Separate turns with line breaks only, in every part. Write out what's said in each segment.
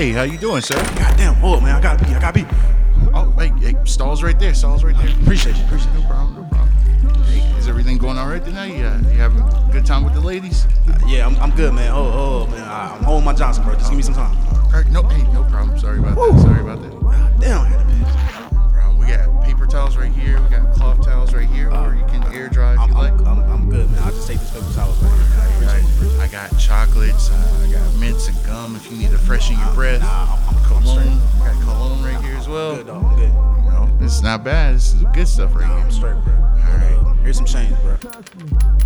Hey, how you doing, sir?
Goddamn, hold up, man. I gotta be. I gotta be.
Oh, hey, hey, stalls right there. Stalls right there.
Appreciate you. Appreciate
No problem. No problem. Hey, is everything going all right tonight? You, uh, you having a good time with the ladies?
you. Yeah, I'm, I'm good, man. Oh, oh, man. I, I'm holding my Johnson, bro. Just give me some time.
All right, no, hey, no problem. Sorry about that. Sorry about that.
Damn,
towels right here. We got cloth towels right here, or you can air dry if
I'm,
you like.
I'm, I'm, I'm good, man. I'll just take this paper towels right here. I.
Right. I got chocolates. Uh, I got mints and gum if you need to freshen your breath.
Nah, I'm, I'm.
Cologne. I got cologne right here as well.
Good, dog. I'm good.
You know, this is not bad. This is good stuff right
Nah,
here.
I'm straight, bro. All right. Here's some change, bro.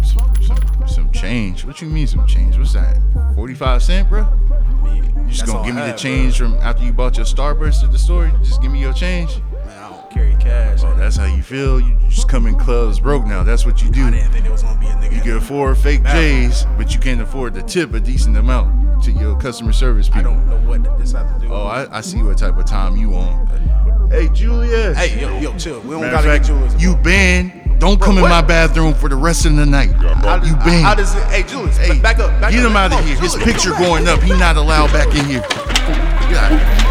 Some, some, some change. What you mean some change? What's that? 45 cent, bro?
I mean,
You just gonna give me the
have,
change from after you bought your Starburst at the store? Just give me your change?
Carry cash.
Oh, that's how you feel? You just come in clubs broke now. That's what you do.
I didn't think there was gonna be a nigga.
You
in
can afford fake
Bad
J's, but you can't afford to tip a decent amount to your customer service people.
I don't know what this has to do.
Oh, I, I see what type of time you on. Hey, Julius.
Hey, yo, yo, chill. We don't
Matter
gotta
fact,
get Julius.
you banned. Don't come in my bathroom for the rest of the night.
How,
you banned.
How does it? Hey, Julius,
Hey,
back up. Back
get
up,
him
man.
out of here.
on,
His picture going up. He not allowed back in here. Get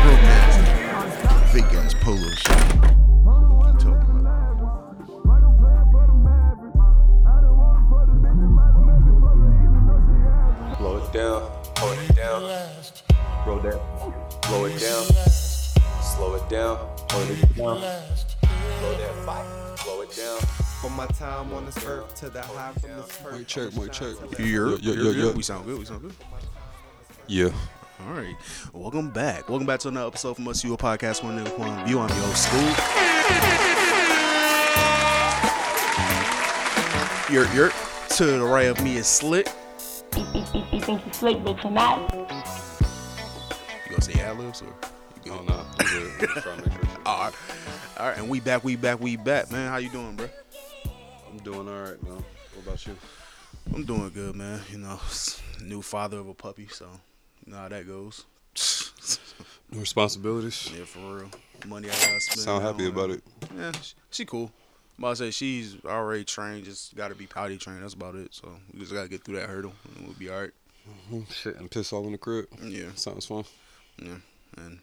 Roll that, blow it down. Slow it down, hold it down. Blow that fire, blow it down.
From my time on this earth to the high from this earth.
Mic check, mic check.
You're,
Yeah, yeah,
you're
yeah,
good.
yeah.
We sound good. We sound good.
Yeah.
All right. Welcome back. Welcome back to another episode from Us You a Podcast One Nigga One View. I'm your host, School. You're, you're to the right of me is Slick.
You, you, you, you think you slick, but you're not.
Gonna say ad libs or? You
Oh
good?
no. I'm good. Trying to make sure.
All right. All right. And we back. We back. We back, man. How you doing, bro?
I'm doing all right, man. What about you?
I'm doing good, man. You know, new father of a puppy, so you know how that goes.
No responsibilities.
Yeah, for real. Money I gotta spend.
Sound happy about it.
Yeah, she, she cool. I'm about to say she's already trained, just gotta be potty trained. That's about it. So we just gotta get through that hurdle and we'll be alright. Mm-hmm.
Shit and piss all in the crib.
Yeah.
Sounds fun.
Yeah. And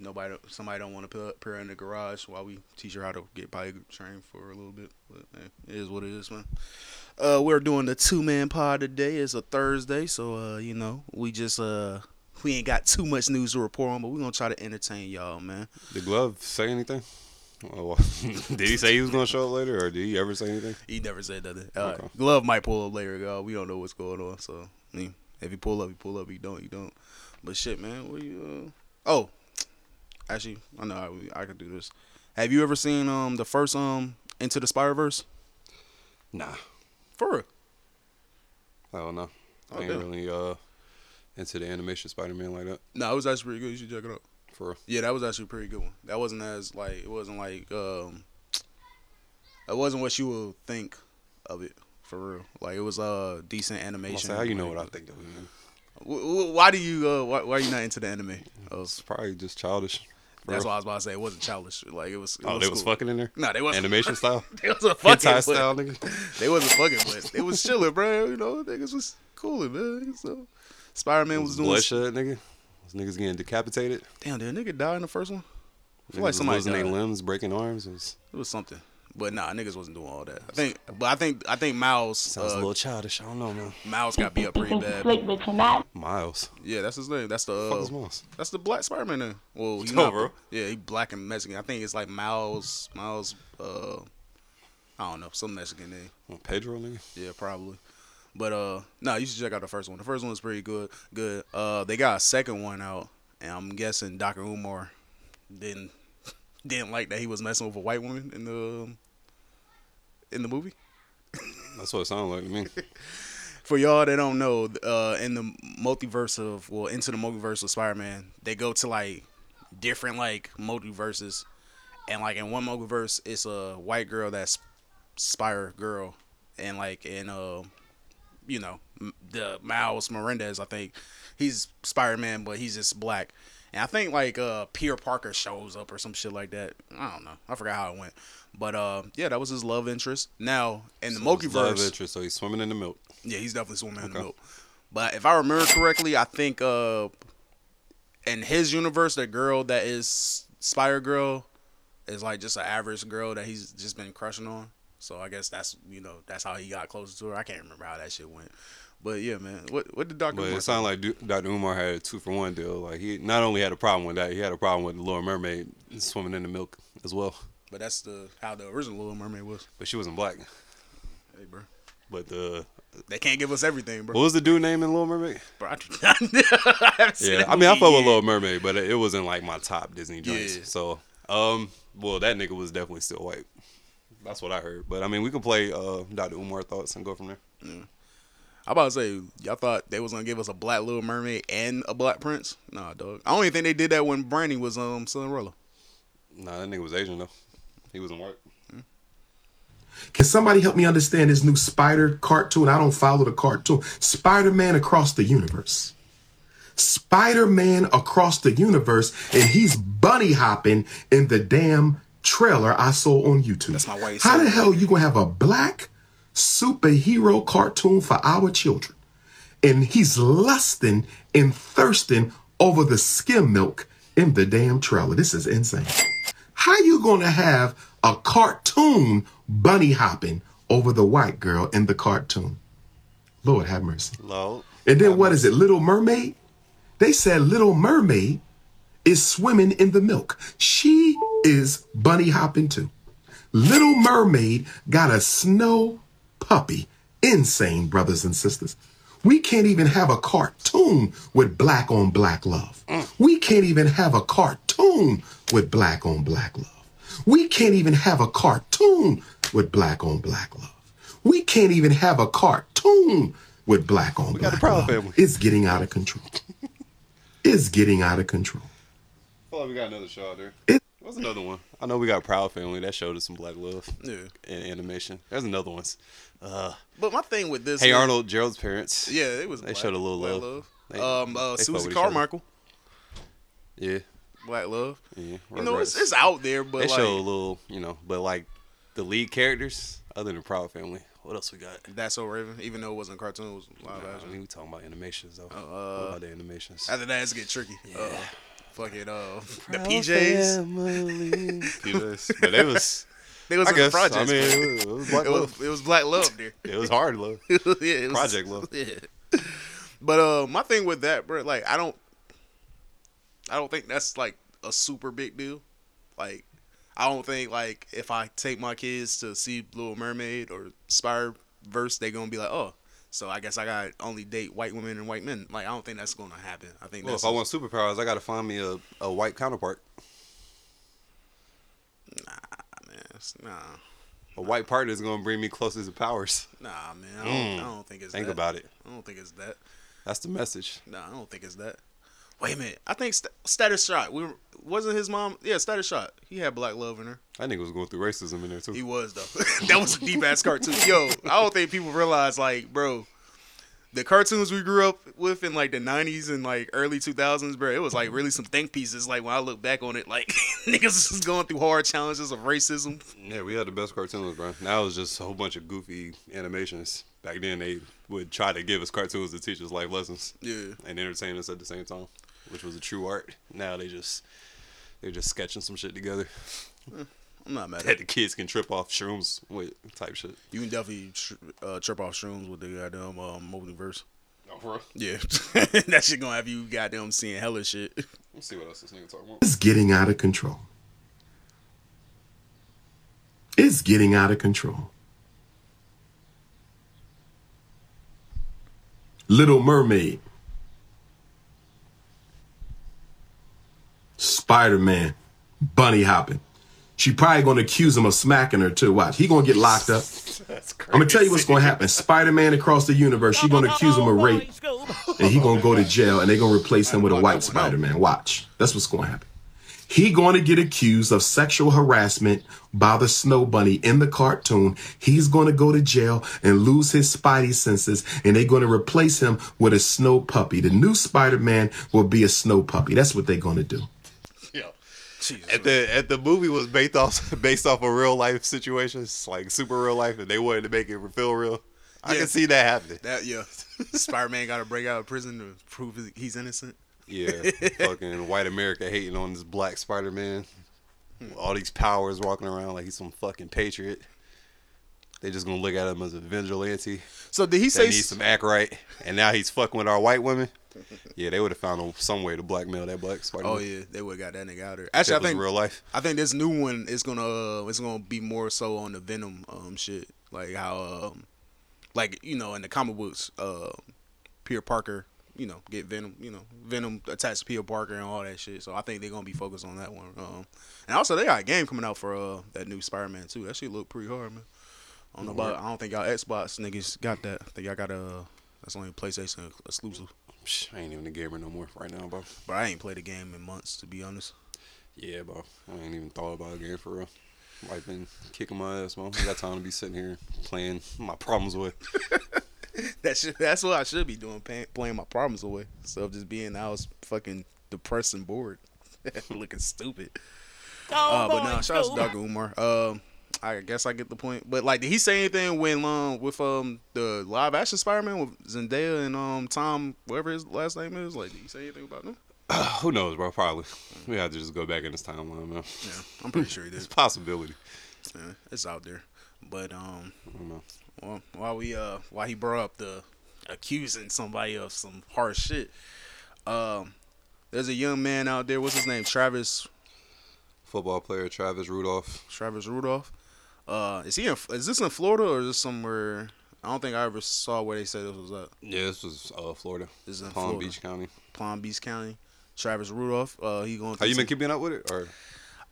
nobody somebody don't want to put, put her in the garage while we teach her how to get potty trained for a little bit. But hey, it is what it is, man. Uh we're doing the two man pod today. It's a Thursday, so uh, you know, we just uh we ain't got too much news to report on, but we're gonna try to entertain y'all, man.
Did Glove say anything? Oh, did he say he was gonna show up later, or did he ever say anything?
He never said nothing. Uh,
Okay.
Glove might pull up later, y'all. We don't know what's going on. So, I mean, if you pull up, you pull up. If he don't, you don't. But shit, man, what you? Uh... Oh, actually, I know I, I could do this. Have you ever seen um the first um Into the Spider Verse?
Nah.
For real?
Hell no. I
Oh,
ain't
damn.
really uh into the animation Spider-Man like that.
No, it was actually pretty good. You should check it out.
For real.
Yeah, that was actually a pretty good one. That wasn't as like it wasn't like um it wasn't what you would think of it for real. Like it was uh decent animation.
say, how you know
like,
what I think of it, man?
Wh- wh- Why do you? Uh, why, why are you not into the anime? I was,
It's probably just childish. For
that's what I was about to say. It wasn't childish. Like it was. It
Oh,
was
they was fucking in there?
No, they wasn't.
Animation style?
they wasn't fucking.
Hentai style, nigga?
They wasn't fucking, but it was chilling, bro. You know, niggas was cooling, man. So Spider Man was doing.
Bloodshed, nigga? Those niggas getting decapitated?
Damn, did a nigga die in the first one? I feel
Niggas
like
was
somebody
losing their limbs, breaking arms. It was,
It was something. But nah, niggas wasn't doing all that. I think, but I think, I think Miles,
sounds
uh,
a little childish. I don't know, man.
Miles got beat up
You
pretty
think
bad.
slick, but you're not.
Miles.
Yeah, that's his name. That's the uh,
is Miles?
that's the black Spider Man. Then. Well, he's not,
bro.
Yeah, he black and Mexican. I think it's like Miles, Miles. Uh, I don't know, some Mexican name.
Pedro, nigga?
Yeah, probably. But uh, no, you should check out the first one. The first one was pretty good. Good. Uh, they got a second one out, and I'm guessing Dr. Umar didn't didn't like that he was messing with a white woman in the in the movie.
That's what it sounded like to me.
For y'all that don't know, uh, in the multiverse of well, into the multiverse of Spider-Man, they go to like different like multiverses, and like in one multiverse, it's a white girl that's Spire girl, and like in uh, you know, the Miles Melendez, I think he's Spider-Man, but he's just black. And I think like uh Peter Parker shows up or some shit like that. I don't know. I forgot how it went. But uh yeah, that was his love interest. Now in the
So his Love interest, so he's swimming in the milk.
yeah, he's definitely swimming in the milk. But if I remember correctly, I think uh in his universe, the girl that is Spider Girl is like just an average girl that he's just been crushing on. So I guess that's you know that's how he got closer to her. I can't remember how that shit went, but yeah, man. What what did Doctor?
But it sounded like Dr. Umar had a two for one deal. Like he not only had a problem with that, he had a problem with the Little Mermaid swimming in the milk as well.
but that's the how the original Little Mermaid was.
But she wasn't black.
Hey, bro,
But the
they can't give us everything, bro.
what was the dude name in Little Mermaid?
bro I, I
Yeah, I mean I fuck with. Little Mermaid, but it, wasn't like my top Disney joints.
Yeah.
So um, well that nigga was definitely still white. That's what I heard. But I mean we can play uh Dr. Umar thoughts and go from there.
I about to say, y'all thought they was gonna give us a black Little Mermaid and a black Prince? Nah, dog. I don't even think they did that when Brandy was um Cinderella.
Nah, that nigga was Asian though. He wasn't white.
Can somebody help me understand this new Spider cartoon? I don't follow the cartoon. Spider Man across the universe. Spider Man across the universe, and he's bunny hopping in the damn trailer I saw on YouTube.
That's my white
How the
son.
hell you gonna have a black superhero cartoon for our children? And he's lusting and thirsting over the skim milk in the damn trailer. This is insane. How you gonna have a cartoon bunny hopping over the white girl in the cartoon? Lord have mercy.
Lol.
And then what is it? Little Mermaid? They said Little Mermaid is swimming in the milk. She is bunny hopping too. Little Mermaid got a snow puppy. Insane, brothers and sisters. We can't even have a cartoon with black on black love. We can't even have a cartoon with black on black love. We can't even have a cartoon with black on black love. We can't even have a cartoon with black on
got
black
the Proud
love.
Family.
It's getting out of control. it's getting out of control.
I feel like we got another show there.
It-
What's another one? I know we got Proud Family. That showed us some black love
Yeah.
in animation. There's another ones. Uh,
But my thing with this,
hey
is-
Arnold, Gerald's parents.
yeah, it was.
They
black-
showed a little
black
love. They-
um, uh, Susie
with each other.
Carmichael,
Yeah,
Black Love.
yeah.
You know, it's, it's out there, but
they
like
show a little, you know, but like the lead characters, other than Proud Family, what else we got?
that's so Raven. Even though it wasn't cartoon, it was live
Nah, I mean, we talking about animations though.
uh,
what about the animations?
After that, it's get tricky. Yeah. Uh, fucking uh, the PJs.
Family. PJs. But it was,
They was
I
in the
guess,
projects.
I mean, it was, it was black
it
love.
was it was black love there.
It was hard love.
yeah, it was,
Project love.
Yeah. But uh, my thing with that, bro, like I don't, I don't think that's like a super big deal. Like, I don't think like if I take my kids to see Little Mermaid or Spider Verse, they're gonna be like, oh, so I guess I got only date white women and white men. Like, I don't think that's gonna happen. I think
Well, if I want superpowers, I got to find me a, a white counterpart.
Nah,
A white partner is going to bring me closer to powers.
nah, man. I don't, I don't think it's
Think
that.
about it.
I don't think it's that.
That's the message.
Nah, I don't think it's that. Wait a minute. I think St- Static Shock. We were, wasn't his mom. Yeah, Static Shock. He had black love in her.
That nigga was going through racism in there too.
He was though. that was a deep ass cartoon. Yo, I don't think people realize like, bro, the cartoons we grew up with in like the '90s and like early 2000s, bro. It was like really some think pieces. Like when I look back on it, like niggas was going through hard challenges of racism.
Yeah, we had the best cartoons, bro. Now it's just a whole bunch of goofy animations. Back then, they would try to give us cartoons to teach us life lessons
Yeah.
and entertain us at the same time, which was a true art. Now they just they're just sketching some shit together
I'm not mad
that
it.
the kids can trip off shrooms with type shit.
You can definitely tr- uh, trip off shrooms with the goddamn um, multiverse.
Oh, bro.
Yeah, that shit gonna have you goddamn seeing hella shit.
Let's see what else this nigga talking about.
It's getting out of control. It's getting out of control. Little Mermaid. Spider Man. Bunny hopping. She probably gonna accuse him of smacking her too. Watch. He gonna get locked up. I'm gonna tell you what's gonna happen. Spider Man across the universe, she gonna accuse him of rape. And he gonna go to jail and they gonna replace him with a white Spider Man. Watch. That's what's gonna happen. He going to get accused of sexual harassment by the Snow Bunny in the cartoon. He's going to go to jail and lose his spidey senses, and they're going to replace him with a snow puppy. The new Spider-Man will be a snow puppy. That's what they're going to do.
Jesus.
At the at the movie was based off based off of real life situations, like super real life, and they wanted to make it feel real. I
Yeah.
can see that happening.
That yeah, Spider Man got to break out of prison to prove he's innocent.
Yeah, fucking white America hating on this black Spider Man. All these powers walking around like he's some fucking patriot. They just gonna look at him as a vigilante.
So did he say?
needs some act right, and now he's fucking with our white women. Yeah, they would have found some way to blackmail that black Spider.
Oh yeah, they would have got that nigga out there. Actually, I think
real life.
I think this new one is gonna uh, it's gonna be more so on the Venom um shit, like how um like you know in the comic books, uh, Peter Parker, you know, get Venom, you know, Venom attached to Peter Parker and all that shit. So I think they're gonna be focused on that one. Um, and also they got a game coming out for uh that new Spider Man too. That shit look pretty hard, man. I don't know about. I don't think y'all Xbox niggas got that. I think y'all got a. That's only PlayStation exclusive.
Psh, I ain't even a gamer no more right now, bro.
But I ain't played the game in months, to be honest.
Yeah, bro. I ain't even thought about a game for real. I've been kicking my ass, man. I got time to be sitting here playing my problems with.
That should, that's what I should be doing, pay, playing my problems away. So just being in the house fucking depressed and bored. Looking stupid. Uh, but nah, shout out to Dr. Umar. Um, I guess I get the point. But like, did he say anything when um with um the live action Spider Man with Zendaya and um Tom whatever his last name is? Like, did he say anything about them?
Who knows, bro? Probably. We have to just go back in this timeline, man.
Yeah, I'm pretty sure he did.
It's a possibility.
Yeah, it's out there. But um,
I don't know.
well, while we uh, while he brought up the accusing somebody of some harsh shit, um, there's a young man out there. What's his name? Travis
Football player Travis Rudolph.
Travis Rudolph. Uh, is he in? Is this in Florida or is this somewhere? I don't think I ever saw where they said this was at.
Yeah, this was uh, Florida.
This is in
Palm
Florida.
Beach County.
Palm Beach County. Travis Rudolph. Uh, he going.
Have you been keeping up with it? Or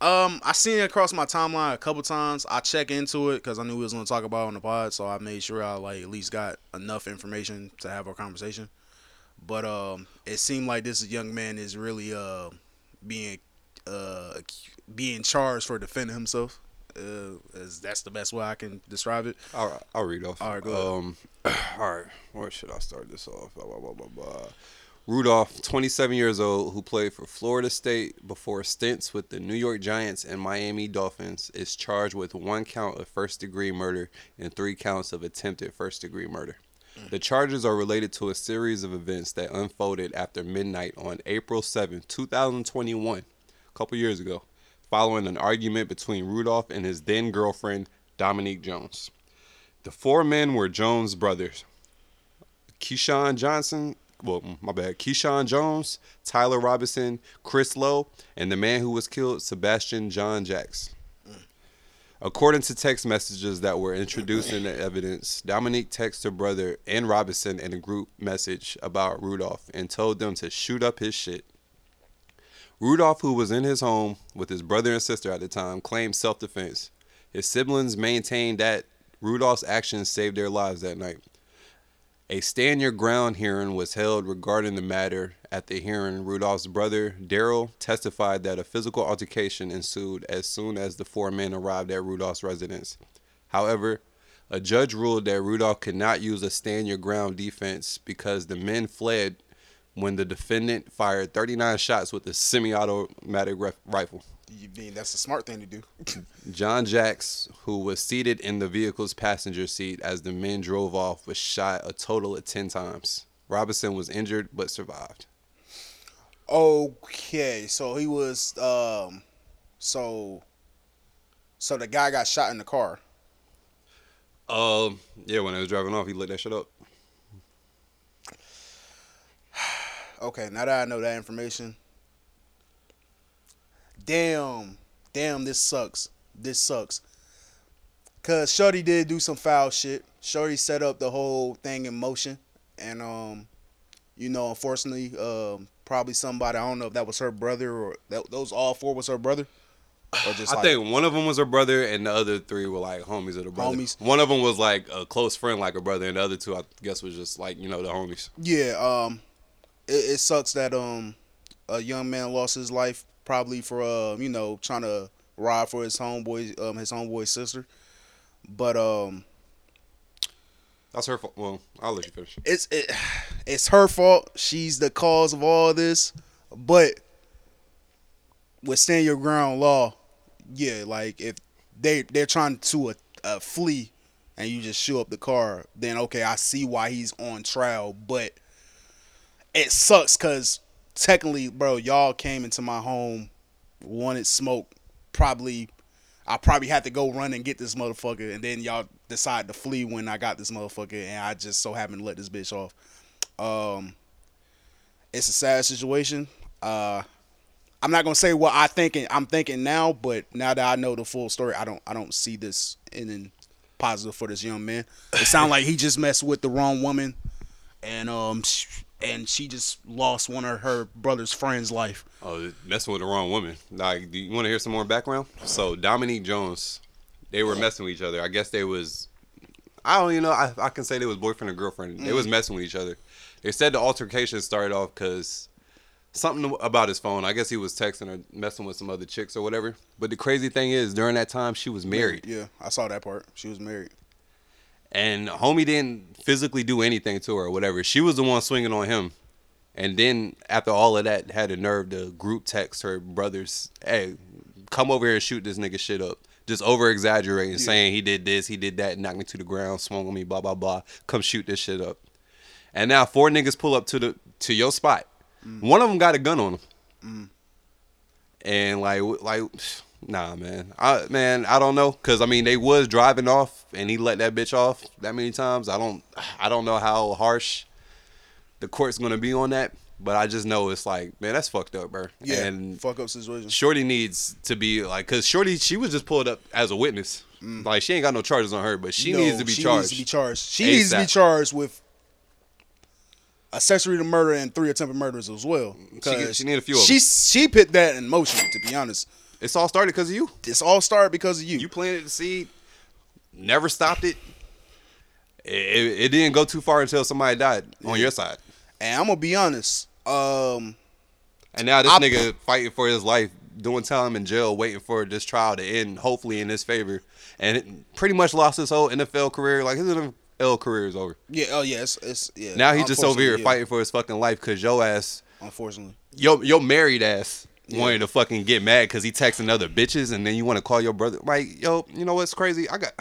Um, I seen it across my timeline a couple times. I check into it because I knew we was gonna talk about it on the pod, so I made sure I like at least got enough information to have a conversation. But um, it seemed like this young man is really uh being uh being charged for defending himself. Uh, as that's the best way I can describe it.
I'll, I'll read off.
All right, go ahead.
Um, all right, where should I start this off? Blah, blah, blah, blah, blah. Rudolph, 27 years old, who played for Florida State before stints with the New York Giants and Miami Dolphins, is charged with one count of first degree murder and three counts of attempted first degree murder. The charges are related to a series of events that unfolded after midnight on April 7, 2021, a couple years ago, following an argument between Rudolph and his then girlfriend, Dominique Jones. The four men were Jones brothers. Keyshawn Johnson, well, my bad, Keyshawn Jones, Tyler Robinson, Chris Lowe, and the man who was killed, Sebastian Jean-Jacques. According to text messages that were introduced in the evidence, Dominique texted her brother and Robinson in a group message about Rudolph and told them to shoot up his shit. Rudolph, who was in his home with his brother and sister at the time, claimed self defense. His siblings maintained that Rudolph's actions saved their lives that night. A stand your ground hearing was held regarding the matter. At the hearing, Rudolph's brother, Daryl, testified that a physical altercation ensued as soon as the four men arrived at Rudolph's residence. However, a judge ruled that Rudolph could not use a stand your ground defense because the men fled when the defendant fired 39 shots with a semi automatic rifle.
You mean that's a smart thing to do?
Jean-Jacques, who was seated in the vehicle's passenger seat as the men drove off, was shot a total of 10 times. Robinson was injured but survived.
Okay, so he was um, so so the guy got shot in the car.
Um, yeah, when I was driving off, he lit that shit up.
Okay, now that I know that information, damn, damn, this sucks. This sucks. Cause Shorty did do some foul shit. Shorty set up the whole thing in motion, and um, you know, unfortunately, um, probably somebody I don't know if that was her brother or that those all four was her brother, or just
I
like,
think one of them was her brother, and the other three were like homies of the brother.
Homies.
One of them was like a close friend, like a brother, and the other two, I guess, was just like you know the homies.
Yeah, um, it, it sucks that um a young man lost his life probably for uh you know trying to ride for his homeboy um his homeboy's sister, but um
That's her fault. Well, I'll let you finish.
it's it it's her fault. She's the cause of all this, but with stand your ground law, yeah, like if they they're trying to uh, uh, flee and you just show up the car, then okay, I see why he's on trial, but it sucks because technically, bro, y'all came into my home, wanted smoke. Probably, I probably had to go run and get this motherfucker, and then y'all decide to flee when I got this motherfucker, and I just so happened to let this bitch off. Um, it's a sad situation. Uh, I'm not gonna say what I thinking. I'm thinking now, but now that I know the full story, I don't. I don't see this ending positive for this young man. It sounds like he just messed with the wrong woman, and um, and she just lost one of her brother's friends' life.
Oh, messing with the wrong woman. Like, do you want to hear some more background? So Dominique Jones, they were messing with each other. I guess they was, I don't even know. I, I can say they was boyfriend and girlfriend. They was mm. messing with each other. They said the altercation started off because something about his phone. I guess he was texting or messing with some other chicks or whatever. But the crazy thing is, during that time, she was married.
Yeah, I saw that part. She was married.
And homie didn't physically do anything to her or whatever. She was the one swinging on him. And then after all of that, had the nerve to group text her brothers, "Hey, come over here and shoot this nigga shit up." Just over exaggerating, saying he did this, he did that, knocked me to the ground, swung on me, blah blah blah. Come shoot this shit up. And now four niggas pull up to the to your spot. Mm. One of them got a gun on him. Mm. And like like nah man. I man, I don't know cuz I mean they was driving off and he let that bitch off that many times. I don't I don't know how harsh the court's going to be on that, but I just know it's like, man, that's fucked up, bro.
Yeah,
And
fuck up situation.
Shorty needs to be like cuz Shorty she was just pulled up as a witness. Mm. Like she ain't got no charges on her, but she
No,
needs to be
she
charged.
Needs to be charged. She needs to be charged with accessory to murder and three attempted murders as well.
She-
'Cause
she need a few of
She she put that in motion. To be honest,
It's all started cuz of you.
this all started because of you.
You planted the seed, never stopped it. It, it, it didn't go too far until somebody died on your side.
and I'm gonna be honest. Um,
And now this
I-
nigga fighting for his life, doing time in jail, waiting for this trial to end, hopefully in his favor. And it pretty much lost his whole NFL career. Like his NFL career is over.
yeah, oh yeah, it's, it's yeah.
Now he's just over here
yeah.
fighting for his fucking life because your ass,
Unfortunately,
your your married ass, wanted to fucking get mad because he texting other bitches, and then you want to call your brother. Like yo, you know what's crazy? I got.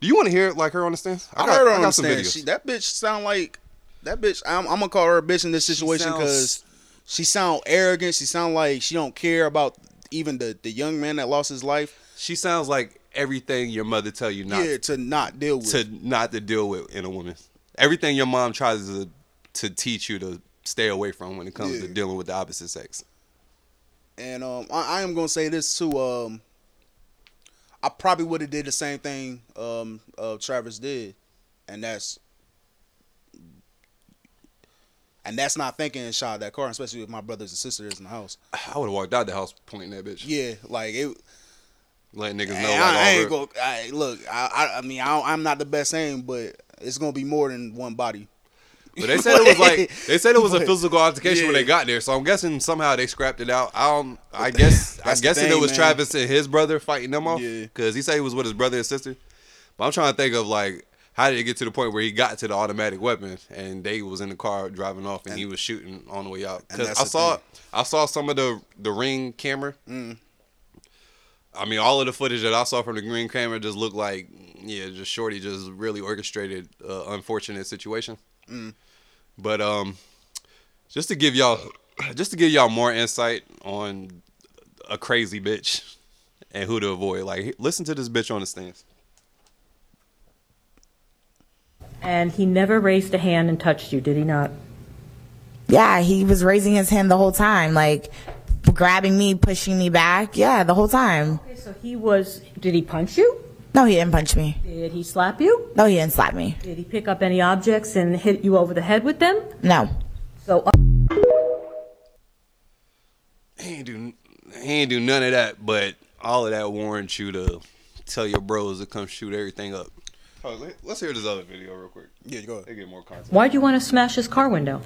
Do you want to hear like her on the stand?
I,
got,
heard her
I
on the
some
stand.
videos.
She, that bitch sound like that bitch. I'm, I'm gonna call her a bitch in this situation because she sound arrogant. She sound like she don't care about even the the young man that lost his life.
She sounds like everything your mother tell you not
yeah, to not deal with.
to not to deal with in a woman. Everything your mom tries to to teach you to stay away from when it comes to dealing with the opposite sex.
And um, I, I am gonna say this too. Um, I probably would have did the same thing um, uh, Travis did, and that's and that's not thinking and shot that car, especially with my brothers and sisters in the house.
I would have walked out the house pointing that bitch,
Yeah, like it.
letting niggas know.
I,
Like,
I
all
ain't go. I, look, I, I, I mean, I I'm not the best aim, but it's gonna be more than one body.
But they said it was like they said it was a physical altercation when they got there. So I'm guessing somehow they scrapped it out. I don't. I guess I
That's the
guess it was
man.
Travis and his brother fighting them off.
Yeah.
Because he said he was with his brother and sister. But I'm trying to think of like how did it get to the point where he got to the automatic weapon and they was in the car driving off and, he was shooting on the way out. Because I saw
thing.
I saw some of the the ring camera.
Mm.
I mean, all of the footage that I saw from the ring camera just looked like, yeah, just Shorty just really orchestrated uh, unfortunate situation.
Mm.
But um, just to give y'all, just to give y'all more insight on a crazy bitch and who to avoid. Like, listen to this bitch on the stands.
And he never raised a hand and touched you, did he not?
Yeah, he was raising his hand the whole time, like grabbing me, pushing me back. Yeah, the whole time.
Okay, so he was. Did he punch you?
No, he didn't punch me.
Did he slap you?
No, he didn't slap me.
Did he pick up any objects and hit you over the head with them?
No.
So, uh,
He ain't do, he ain't do none of that. But all of that warrants you to tell your bros to come shoot everything up. Oh, let- let's hear this other video real quick.
Yeah, go ahead.
They get more content.
why'd you want to smash his car window?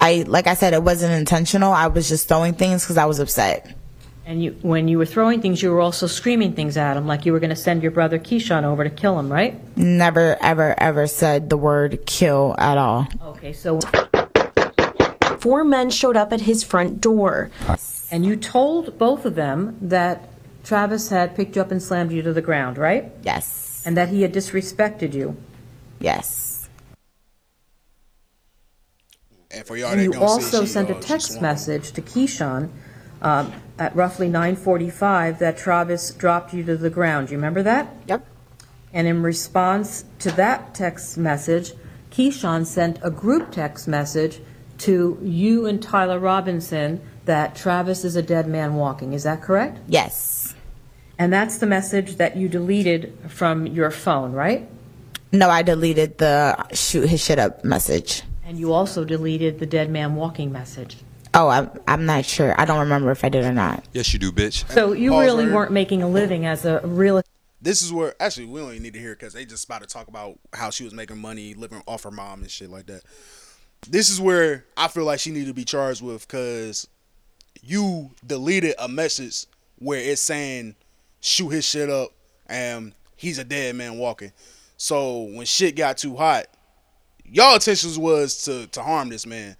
I like I said, it wasn't intentional. I was just throwing things because I was upset.
And you, when you were throwing things, you were also screaming things at him, like you were going to send your brother Keyshawn over to kill him, right?
Never, ever, ever said the word kill at all.
Okay, so.
Four men showed up at his front door.
And you told both of them that Travis had picked you up and slammed you to the ground, right?
Yes.
And that he had disrespected you.
Yes.
And for y'all
And you
don't see,
also sent
uh,
a text message to Keyshawn um, at roughly 9:45 that Travis dropped you to the ground. You remember that?
Yep.
And in response to that text message, Keyshawn sent a group text message to you and Tyler Robinson that Travis is a dead man walking. Is that correct?
Yes.
And that's the message that you deleted from your phone, right?
No, I deleted the shoot his shit up message.
And you also deleted the dead man walking message.
Oh, I'm, I'm not sure. I don't remember if I did or not.
Yes, you do, bitch.
So you
Pause
really
right here.
weren't making a living as a real
This is where actually we don't even need to hear because they just about to talk about how she was making money living off her mom and shit like that. This is where I feel like she needed to be charged with because you deleted a message where it's saying shoot his shit up and he's a dead man walking. So when shit got too hot, y'all intentions was to to harm this man.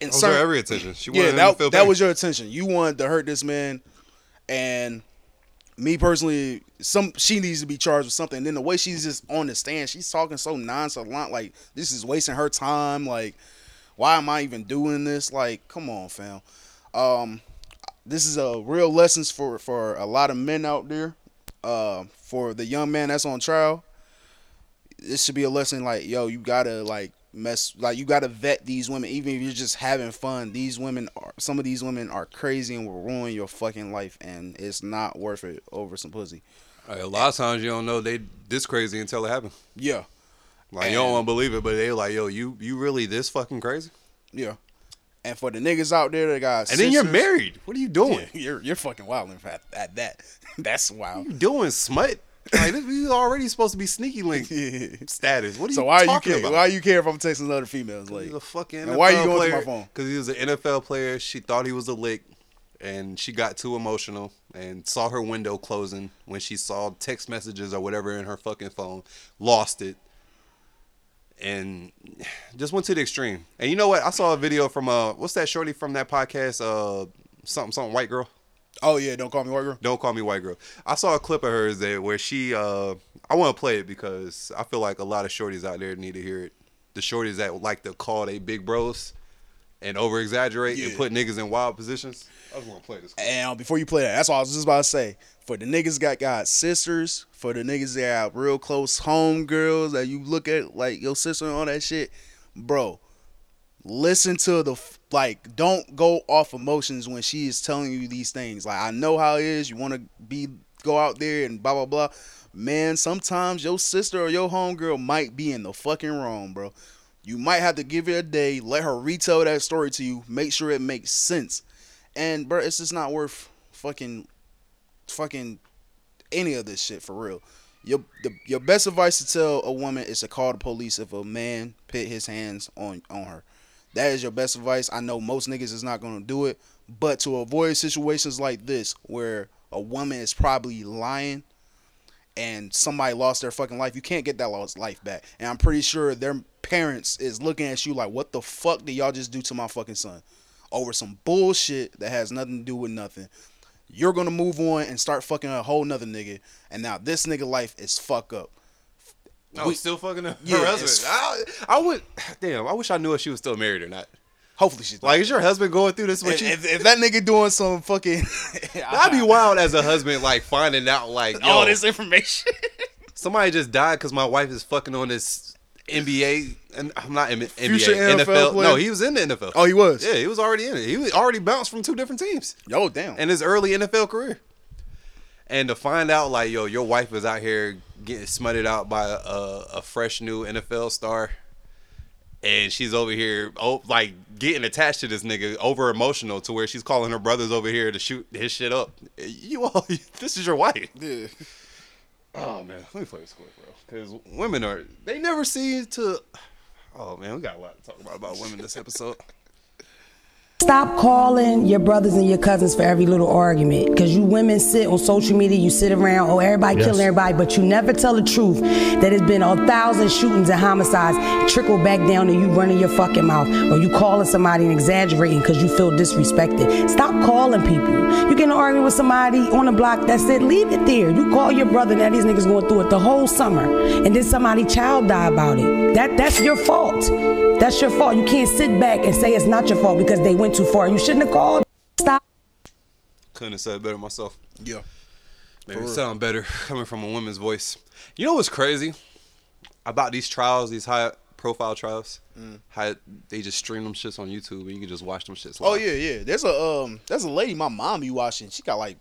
In
her every attention. She
yeah, that,
to feel
that
pain.
was your intention. You wanted to hurt this man, and me personally, some she needs to be charged with something. And then the way she's just on the stand, she's talking so nonchalant, like this is wasting her time. Like, why am I even doing this? Like, come on, fam. Um, this is a real lessons for for a lot of men out there. Uh, for the young man that's on trial, this should be a lesson. Like, yo, you gotta like mess, like you gotta vet these women, even if you're just having fun. These women are some of these women are crazy and will ruin your fucking life, and it's not worth it over some pussy.
A lot of times you don't know they this crazy until it happens.
Yeah,
Like you don't want to believe it, but they like, yo, you you really this fucking crazy?
yeah. And for the niggas out there that got
And then you're married. What are you doing?
Yeah, you're you're fucking wild. In fact, at that, that's wild.
you doing smut? Like this, we already supposed to be sneaky link status. What are
So
you
why you
talking
care?
about?
Why you care if I'm texting other females? Like,
He's a fucking NFL
why are you going
player.
to my phone?
Because he was an NFL player. She thought he was a lick, and she got too emotional and saw her window closing when she saw text messages or whatever in her fucking phone. Lost it, and just went to the extreme. And you know what? I saw a video from uh, what's that shorty from that podcast? Uh, something something white girl.
Oh yeah, don't call me white girl.
Don't call me white girl. I saw a clip of hers there where she uh I want to play it because I feel like a lot of shorties out there need to hear it. The shorties that like to call they big bros and over exaggerate and put niggas in wild positions. I just want to play this.
And before you play that, that's all I was just about to say. For the niggas got got sisters, for the niggas that have real close home girls that you look at like your sister and all that shit, bro. Listen to the like. Don't go off emotions when she is telling you these things. Like I know how it is. You want to be go out there and blah blah blah. Man, sometimes your sister or your homegirl might be in the fucking wrong, bro. You might have to give it a day, let her retell that story to you, make sure it makes sense. And bro, it's just not worth fucking fucking any of this shit for real. Your the, your best advice to tell a woman is to call the police if a man put his hands on on her. That is your best advice. I know most niggas is not gonna do it, but to avoid situations like this where a woman is probably lying and somebody lost their fucking life, you can't get that lost life back. And I'm pretty sure their parents is looking at you like, what the fuck did y'all just do to my fucking son? Over some bullshit that has nothing to do with nothing. You're gonna move on and start fucking a whole nother nigga, and now this nigga life is fuck up.
No,
We-
still fucking her
Yeah,
husband. I, I would damn. I wish I knew if she was still married or not.
Hopefully she's
Like, is your husband going through this with
If,
you?
if, if that nigga doing some fucking
That'd be wild as a husband, like finding out like
all this information.
somebody just died because my wife is fucking on this NBA and I'm not M- NBA,
NFL
NFL. No, he was in the NFL.
Oh, he was?
Yeah, he was already in it. He was already bounced from two different teams
Yo, damn.
in his early NFL career. And to find out like yo, your wife is out here getting smutted out by a, a fresh new NFL star. And she's over here, oh, like getting attached to this nigga, over emotional to where she's calling her brothers over here to shoot his shit up. You all, this is your wife.
Yeah.
Oh man, let me play this quick, bro. Because women are they never see to. Oh man, we got a lot to talk about about women this episode.
Stop calling your brothers and your cousins for every little argument. Because you women sit on social media, you sit around, oh, everybody
Yes.
killing everybody, but you never tell the truth that it's been a thousand shootings and homicides trickle back down to you running your fucking mouth or you calling somebody and exaggerating because you feel disrespected. Stop calling people. You get in an argument with somebody on the block, that said, leave it there. You call your brother, now these niggas going through it the whole summer, and then somebody child die about it. That That's your fault. That's your fault. You can't sit back and say it's not your fault because they went too far. You shouldn't have called. Stop.
Couldn't have said it better myself.
Yeah.
Maybe it sound better coming from a woman's voice. You know what's crazy about these trials, these high profile trials?
Mm.
How they just stream them shits on YouTube and you can just watch them shits.
Oh yeah, yeah. There's a um, there's a lady my mom be watching. She got like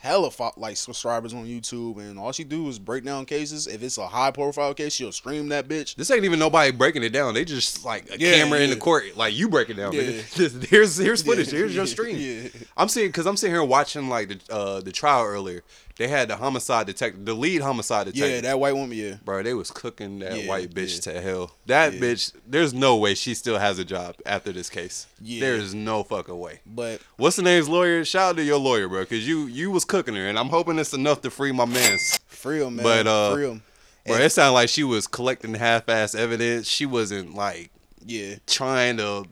hella fo- like subscribers on YouTube, and all she do is break down cases. If it's a high profile case, she'll stream that bitch.
This ain't even nobody breaking it down. They just like a
Yeah,
camera in the court, like you breaking down.
Yeah.
nigga. Here's here's footage. Here's your stream.
yeah.
I'm seeing because I'm sitting here watching like the uh the trial earlier. They had the homicide detective, the lead homicide detective.
Yeah, that white woman. Yeah,
bro, they was cooking that
Yeah,
white bitch to hell. That bitch, there's no way she still has a job after this case.
Yeah.
There's no fucking way.
But
What's the name's lawyer? Shout out to your lawyer, bro, because you you was cooking her, and I'm hoping it's enough to free my man's.
free him, man.
But uh,
free him.
bro, it sounded like she was collecting half-ass evidence. She wasn't like
Yeah,
trying to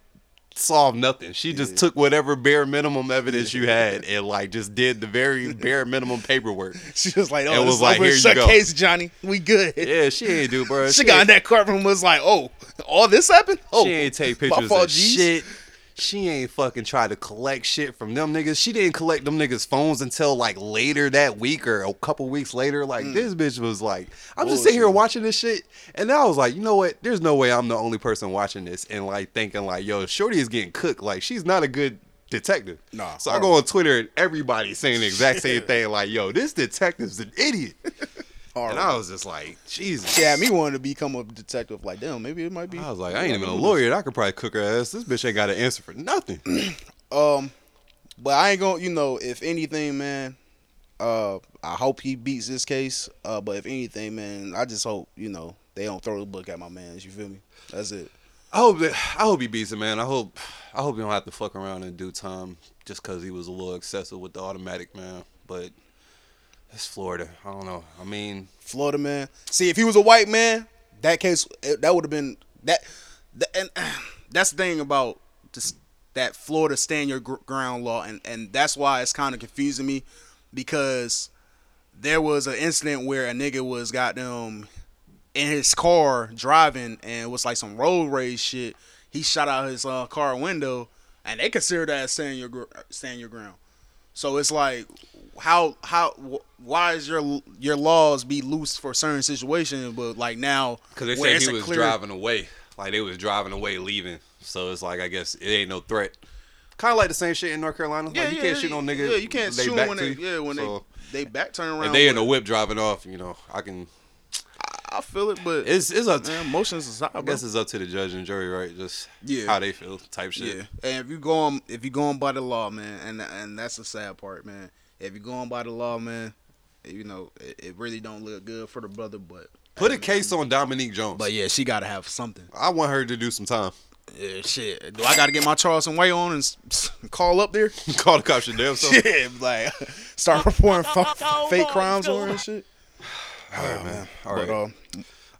solve nothing. She just took whatever bare minimum evidence you had and like just did the very bare minimum paperwork.
she was like, "Oh,
And was like. "Here you go."
case, Johnny. We good."
Yeah, she ain't do, bro.
she got in that courtroom was like, "Oh, all this happened? Oh,
she ain't take pictures of
G's."
shit. She ain't fucking try to collect shit from them niggas. She didn't collect them niggas' phones until like later that week or a couple weeks later. Like
Mm.
this bitch was like, I'm just sitting here watching this shit, and then I was like, you know what? There's no way I'm the only person watching this and like thinking like, yo, Shorty is getting cooked. Like she's not a good detective.
Nah,
So I go on Twitter and everybody's saying the exact same thing. Like, yo, this detective's an idiot. And I was just like, Jesus.
Had me wanting to become a detective. Like, damn, maybe it might be.
I was like, I ain't even a lawyer. I could probably cook her ass. This bitch ain't got an answer for nothing.
Um, but I ain't gonna, you know, if anything, man, uh, I hope he beats this case. Uh, but if anything, man, I just hope, you know, they don't throw the book at my man. You feel me? That's it.
I hope that I hope he beats it, man. I hope I hope he don't have to fuck around in due time just because he was a little excessive with the automatic, man. But it's Florida. I don't know. I mean,
Florida man. See, if he was a white man, that case that would have been that, that. And that's the thing about just that Florida stand your gr- ground law, and and that's why it's kind of confusing me because there was an incident where a nigga was got them in his car driving, and it was like some road rage shit. He shot out his uh, car window, and they consider that stand your stand your ground. So it's like, how how why is your your laws be loose for certain situations, but like now
because they
where
said he was
clear-
driving away, like they was driving away, leaving. So it's like I guess it ain't no threat. Kind of like the same shit in North Carolina.
Yeah,
like you
yeah,
can't shoot no nigga.
Yeah, you can't
they
shoot
back
when
to
they
you.
yeah when
So,
they they back turn around.
If they in
but
a whip driving off, you know, I can.
I feel it, but
It's it's up.
man, emotions aside,
I
bro.
guess it's up to the judge and jury, right? Just
Yeah.
how they feel, type shit.
Yeah, and if you going if you going by the law, man, and and that's the sad part, man. If you going by the law, man, you know it, it really don't look good for the brother, but
Put a case on Dominique Jones.
but yeah, she got to have something.
I want her to do some time.
Yeah, shit. Do I got to get my Charleston White on and s- s- call up there?
Call the cops your damn self.
Yeah, like start reporting fa- fake crimes on her and shit.
All right, man. All
But,
right.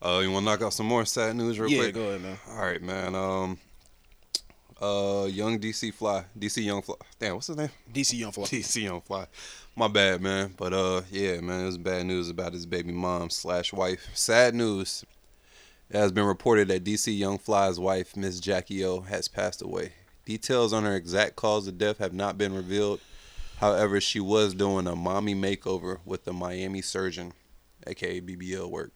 Uh, you want to knock out some more sad news real
Yeah,
quick?
go ahead, man.
All right, man. Um, uh, young DC Fly, DC Young Fly. Damn, what's his name?
DC Young Fly.
DC Young Fly. My bad, man. But uh, yeah, man, it was bad news about his baby mom slash wife. Sad news. It has been reported that DC Young Fly's wife, Miss Jackie O, has passed away. Details on her exact cause of death have not been revealed. However, she was doing a mommy makeover with a Miami surgeon, aka BBL work.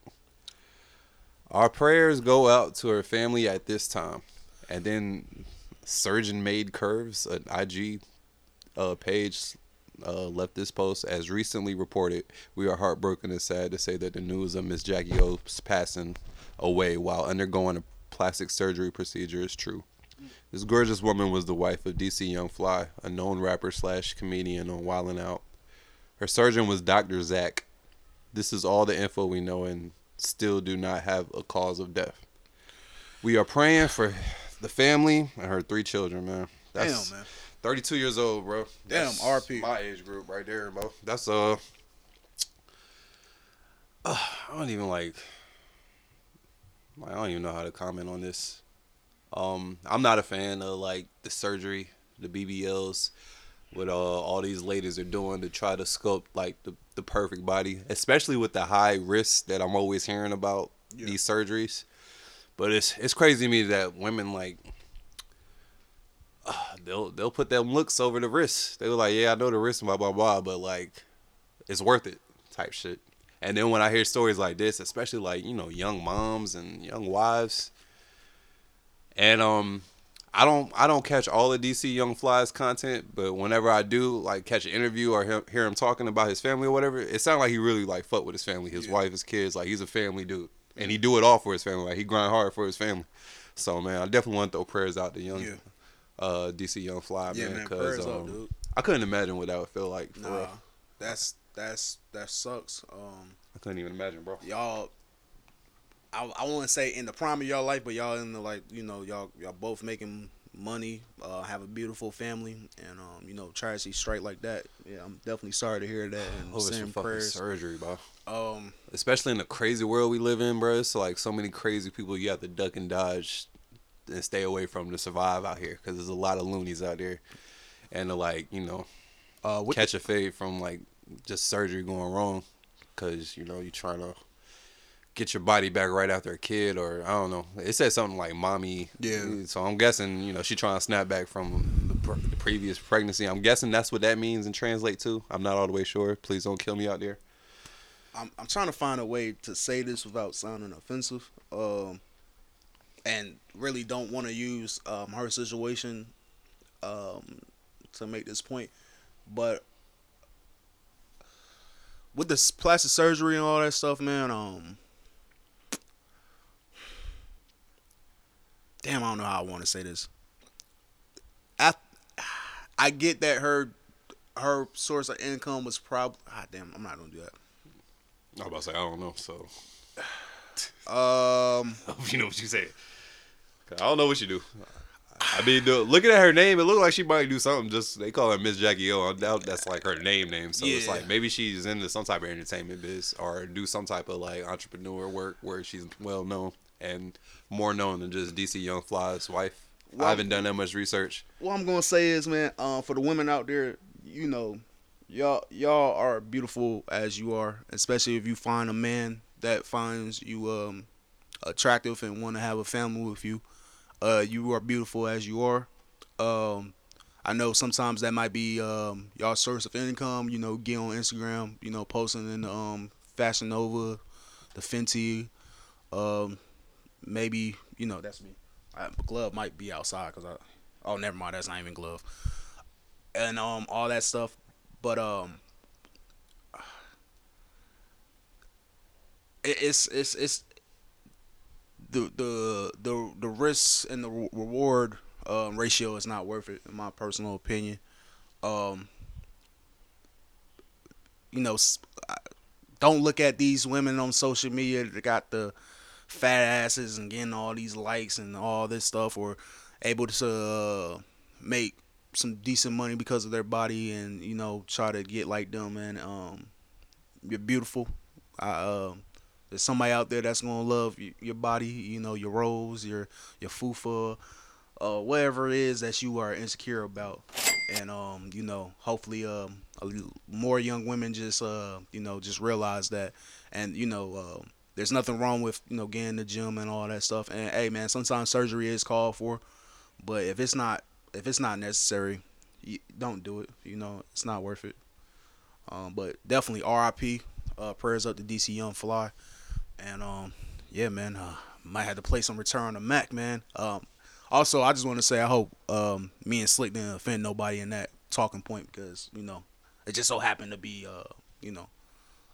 Our prayers go out to her family at this time. And then Surgeon Made Curves, an IG uh, page, uh, left this post as recently reported. We are heartbroken and sad to say that the news of Miss Jacky Oh's passing away while undergoing a plastic surgery procedure is true. This gorgeous woman was the wife of DC Young Fly, a known rapper slash comedian on Wildin' Out. Her surgeon was Dr. Zach. This is all the info we know and still do not have a cause of death. We are praying for the family and her three children, man. That's
Damn, man.
32 years old, bro.
Damn, RP.
My age group right there, bro. That's uh, uh I don't even like I don't even know how to comment on this. Um, I'm not a fan of like the surgery, the BBLs, what uh, all these ladies are doing to try to sculpt like the, the perfect body, especially with the high risks that I'm always hearing about these surgeries. But it's it's crazy to me that women like uh, they'll they'll put them looks over the wrists. They were like, yeah, I know the wrist, blah blah blah, but like it's worth it type shit. And then when I hear stories like this, especially like you know young moms and young wives, and um, I don't I don't catch all the DC Young Fly's content, but whenever I do, like catch an interview or hear, hear him talking about his family or whatever, it sounds like he really like fuck with his family, his wife, his kids. Like he's a family dude, and he do it all for his family. Like he grind hard for his family. So man, I definitely want to throw prayers out to young uh, DC Young Fly,
Yeah,
man,
man,
because um. I couldn't imagine what that would feel like. For
Nah,
real.
that's that's that sucks. Um,
I couldn't even imagine, bro.
y'all, I I want to say in the prime of y'all life, but y'all in the like you know y'all y'all both making money, uh, have a beautiful family, and um you know tragedy straight like that. Yeah, I'm definitely sorry to hear that. And
Hope it's some
send
fucking
prayers.
surgery, bro.
Um,
Especially in the crazy world we live in, bro. It's like so many crazy people you have to duck and dodge and stay away from to survive out here because there's a lot of loonies out there, and to like you know
uh, with
catch a fade from like just surgery going wrong because you know you're trying to get your body back right after a kid or I don't know. It said something like mommy.
Yeah.
So I'm guessing you know she trying to snap back from the, pr- the previous pregnancy. I'm guessing that's what that means and translate to. I'm not all the way sure. Please don't kill me out there.
I'm I'm trying to find a way to say this without sounding offensive. Um, and really don't want to use um her situation um to make this point, but with this plastic surgery and all that stuff, man, um. Damn, I don't know how I want to say this. I, I get that her, her source of income was probably. Ah, damn, I'm not gonna do that.
I was about to say I don't know. So
Um,
you know what you said. I don't know what you do. I mean, the, looking at her name, it looked like she might do something. Just they call her Miss Jackie O. I doubt that's like her name name. So it's like maybe she's into some type of entertainment biz or do some type of like entrepreneur work where she's well known and more known than just DC Young Fly's wife.
Well,
I haven't done that much research.
what I'm gonna say is, man, uh, for the women out there, you know, y'all y'all are beautiful as you are, especially if you find a man that finds you um attractive and want to have a family with you. Uh, you are beautiful as you are. Um, I know sometimes that might be um y'all source of income. You know, get on Instagram, you know, posting in the um Fashion Nova, the Fenty, um, maybe you know that's me. I, glove might be outside because I. Oh, never mind. That's not even glove. And um, all that stuff, but um, it, it's it's it's the the the the risks and the reward um, ratio is not worth it in my personal opinion. Um, you know, don't look at these women on social media that got the fat asses and getting all these likes and all this stuff, or able to uh, make some decent money because of their body and you know try to get like them. And um, you're beautiful. I um, there's somebody out there that's gonna love y- your body. You know your rolls, your your fufa, uh, whatever it is that you are insecure about. And um, you know, hopefully, um, more young women just uh, you know, just realize that, and you know, uh, there's nothing wrong with you know getting the gym and all that stuff. And hey, man, sometimes surgery is called for, but if it's not if it's not necessary, you don't do it. You know, it's not worth it. Um, but definitely RIP. Uh, prayers up to DC Young Fly, and um, yeah, man, uh, might have to play some Return to Mac, man. Um, also, I just want to say I hope um, me and Slick didn't offend nobody in that talking point because you know it just so happened to be uh, you know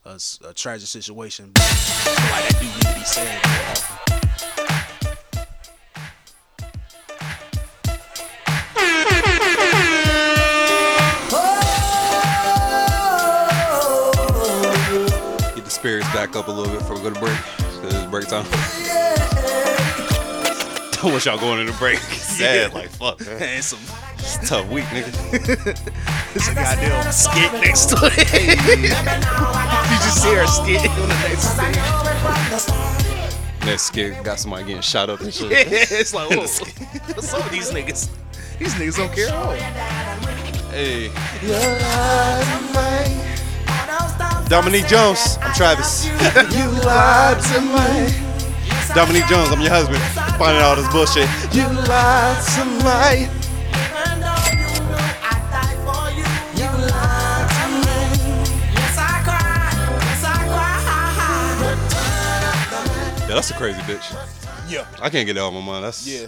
a, s- a tragic situation. But I like that do need to be said.
Get the spirits back up a little bit before we go to break. Cause it's break time. Don't want y'all going into break. Sad, like fuck. Man.
And some
It's a tough week, nigga.
It's a goddamn skit next to it. You just hear a skit on the next thing.
Next skit got somebody getting shot up and shit.
Yeah, it's like, what's up with these niggas? These niggas don't care at all.
Hey. Dominique Jones, I'm Travis.
You lied to me.
Dominique Jones, I'm your husband. Finding all this bullshit.
You lied to me.
That's a crazy bitch.
Yeah.
I can't get that off my mind. That's
Yeah.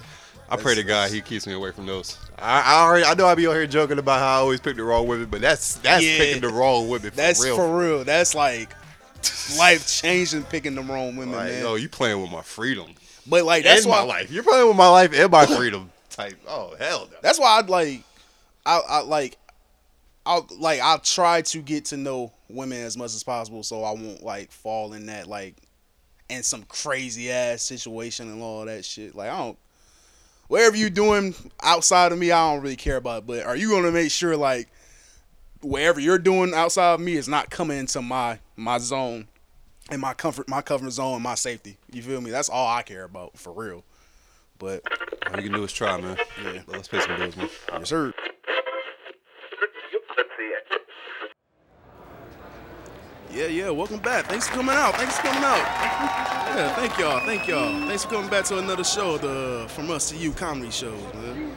I pray to God he keeps me away from those. I, I already I know I be on here joking about how I always pick the wrong women, but that's that's
Yeah.
picking the wrong women for
That's
real.
for real. That's like life changing picking the wrong women,
Like,
man.
yo, you playing with my freedom.
But like that's
and
why
my life. You're playing with my life and my freedom. Type. Oh hell no.
That's why I'd like, I, I like, I like I try to get to know women as much as possible, so I won't like fall in that like, in some crazy ass situation and all that shit. Like I don't, whatever you doing outside of me, I don't really care about. But are you gonna make sure like, whatever you're doing outside of me is not coming into my my zone, and my comfort, my comfort zone, and my safety. You feel me? That's all I care about for real. But
all you can do is try, man.
Yeah.
Let's pay some bills, man.
Yes, sir. Yeah, yeah. Welcome back. Thanks for coming out. Thanks for coming out. Yeah, thank y'all. Thank y'all. Thanks for coming back to another show, the From Us to You comedy show, man.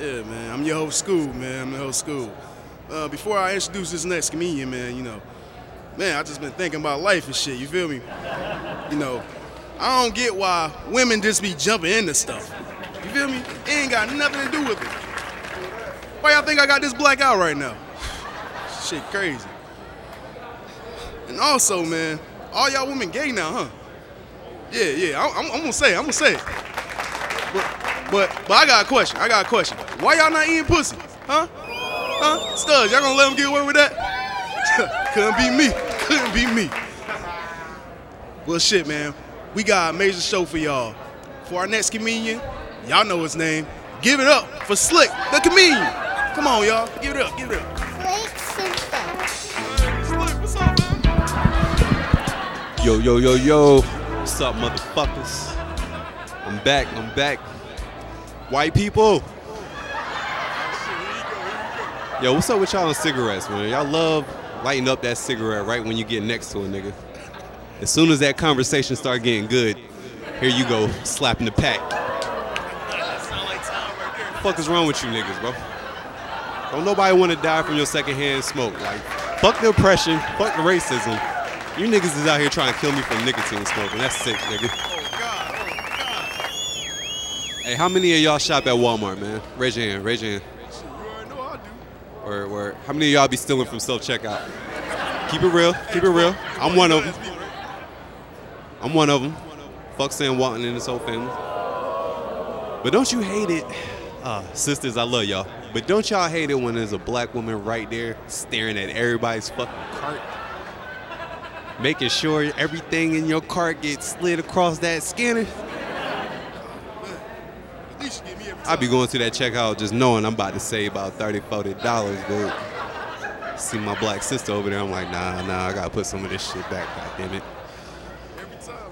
Yeah, man. I'm your host, School, man. I'm your host, School. Uh, before I introduce this next comedian, man, you know, man, I just been thinking about life and shit. You feel me? You know, I don't get why women just be jumping into stuff. You feel me? It ain't got nothing to do with it. Why y'all think I got this black out right now? Shit crazy. And also, man, all y'all women gay now, huh? Yeah, yeah. I, I'm, I'm gonna say, I'm gonna say it. But, but, but I got a question. I got a question. Why y'all not eating pussy? Huh? Huh? Studs, y'all gonna let them get away with that? Couldn't be me. Couldn't be me. Well, shit, man. We got a major show for y'all. For our next comedian, y'all know his name. Give it up for Slick, the comedian. Come on, y'all. Give it up. Give it up.
Yo, yo, yo, yo. What's up, motherfuckers? I'm back. I'm back. White people. Yo, what's up with y'all on cigarettes, man? Y'all love lighting up that cigarette right when you get next to a nigga. As soon as that conversation start getting good, here you go, slapping the pack. fuck is wrong with you niggas, bro? Don't nobody want to die from your secondhand smoke. Like, fuck the oppression, fuck the racism. You niggas is out here trying to kill me from nicotine smoking. That's sick, nigga. Oh God, oh God. Hey, how many of y'all shop at Walmart, man? Raise your hand, raise your hand. Or, or how many of y'all be stealing from self checkout? Keep it real, keep it real. I'm one of them. I'm one of them. Fuck Sam Walton and his whole family. But don't you hate it? Uh, sisters, I love y'all. But don't y'all hate it when there's a black woman right there staring at everybody's fucking cart? Making sure everything in your cart gets slid across that scanner? I'll be going to that checkout just knowing I'm about to save about $30, $40, but see my black sister over there, I'm like, nah, nah, I gotta put some of this shit back, god damn it.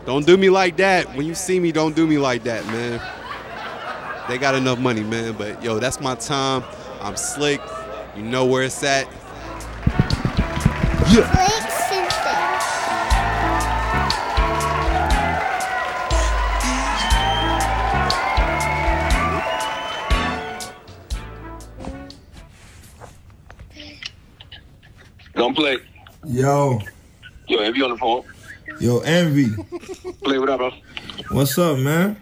Don't do me like that. When you see me, don't do me like that, man. They got enough money, man. But yo, that's my time. I'm slick. You know where it's at. Yeah.
Don't play.
Yo,
Yo, you on the phone,
yo, Envy.
play what up, bro.
What's up, man?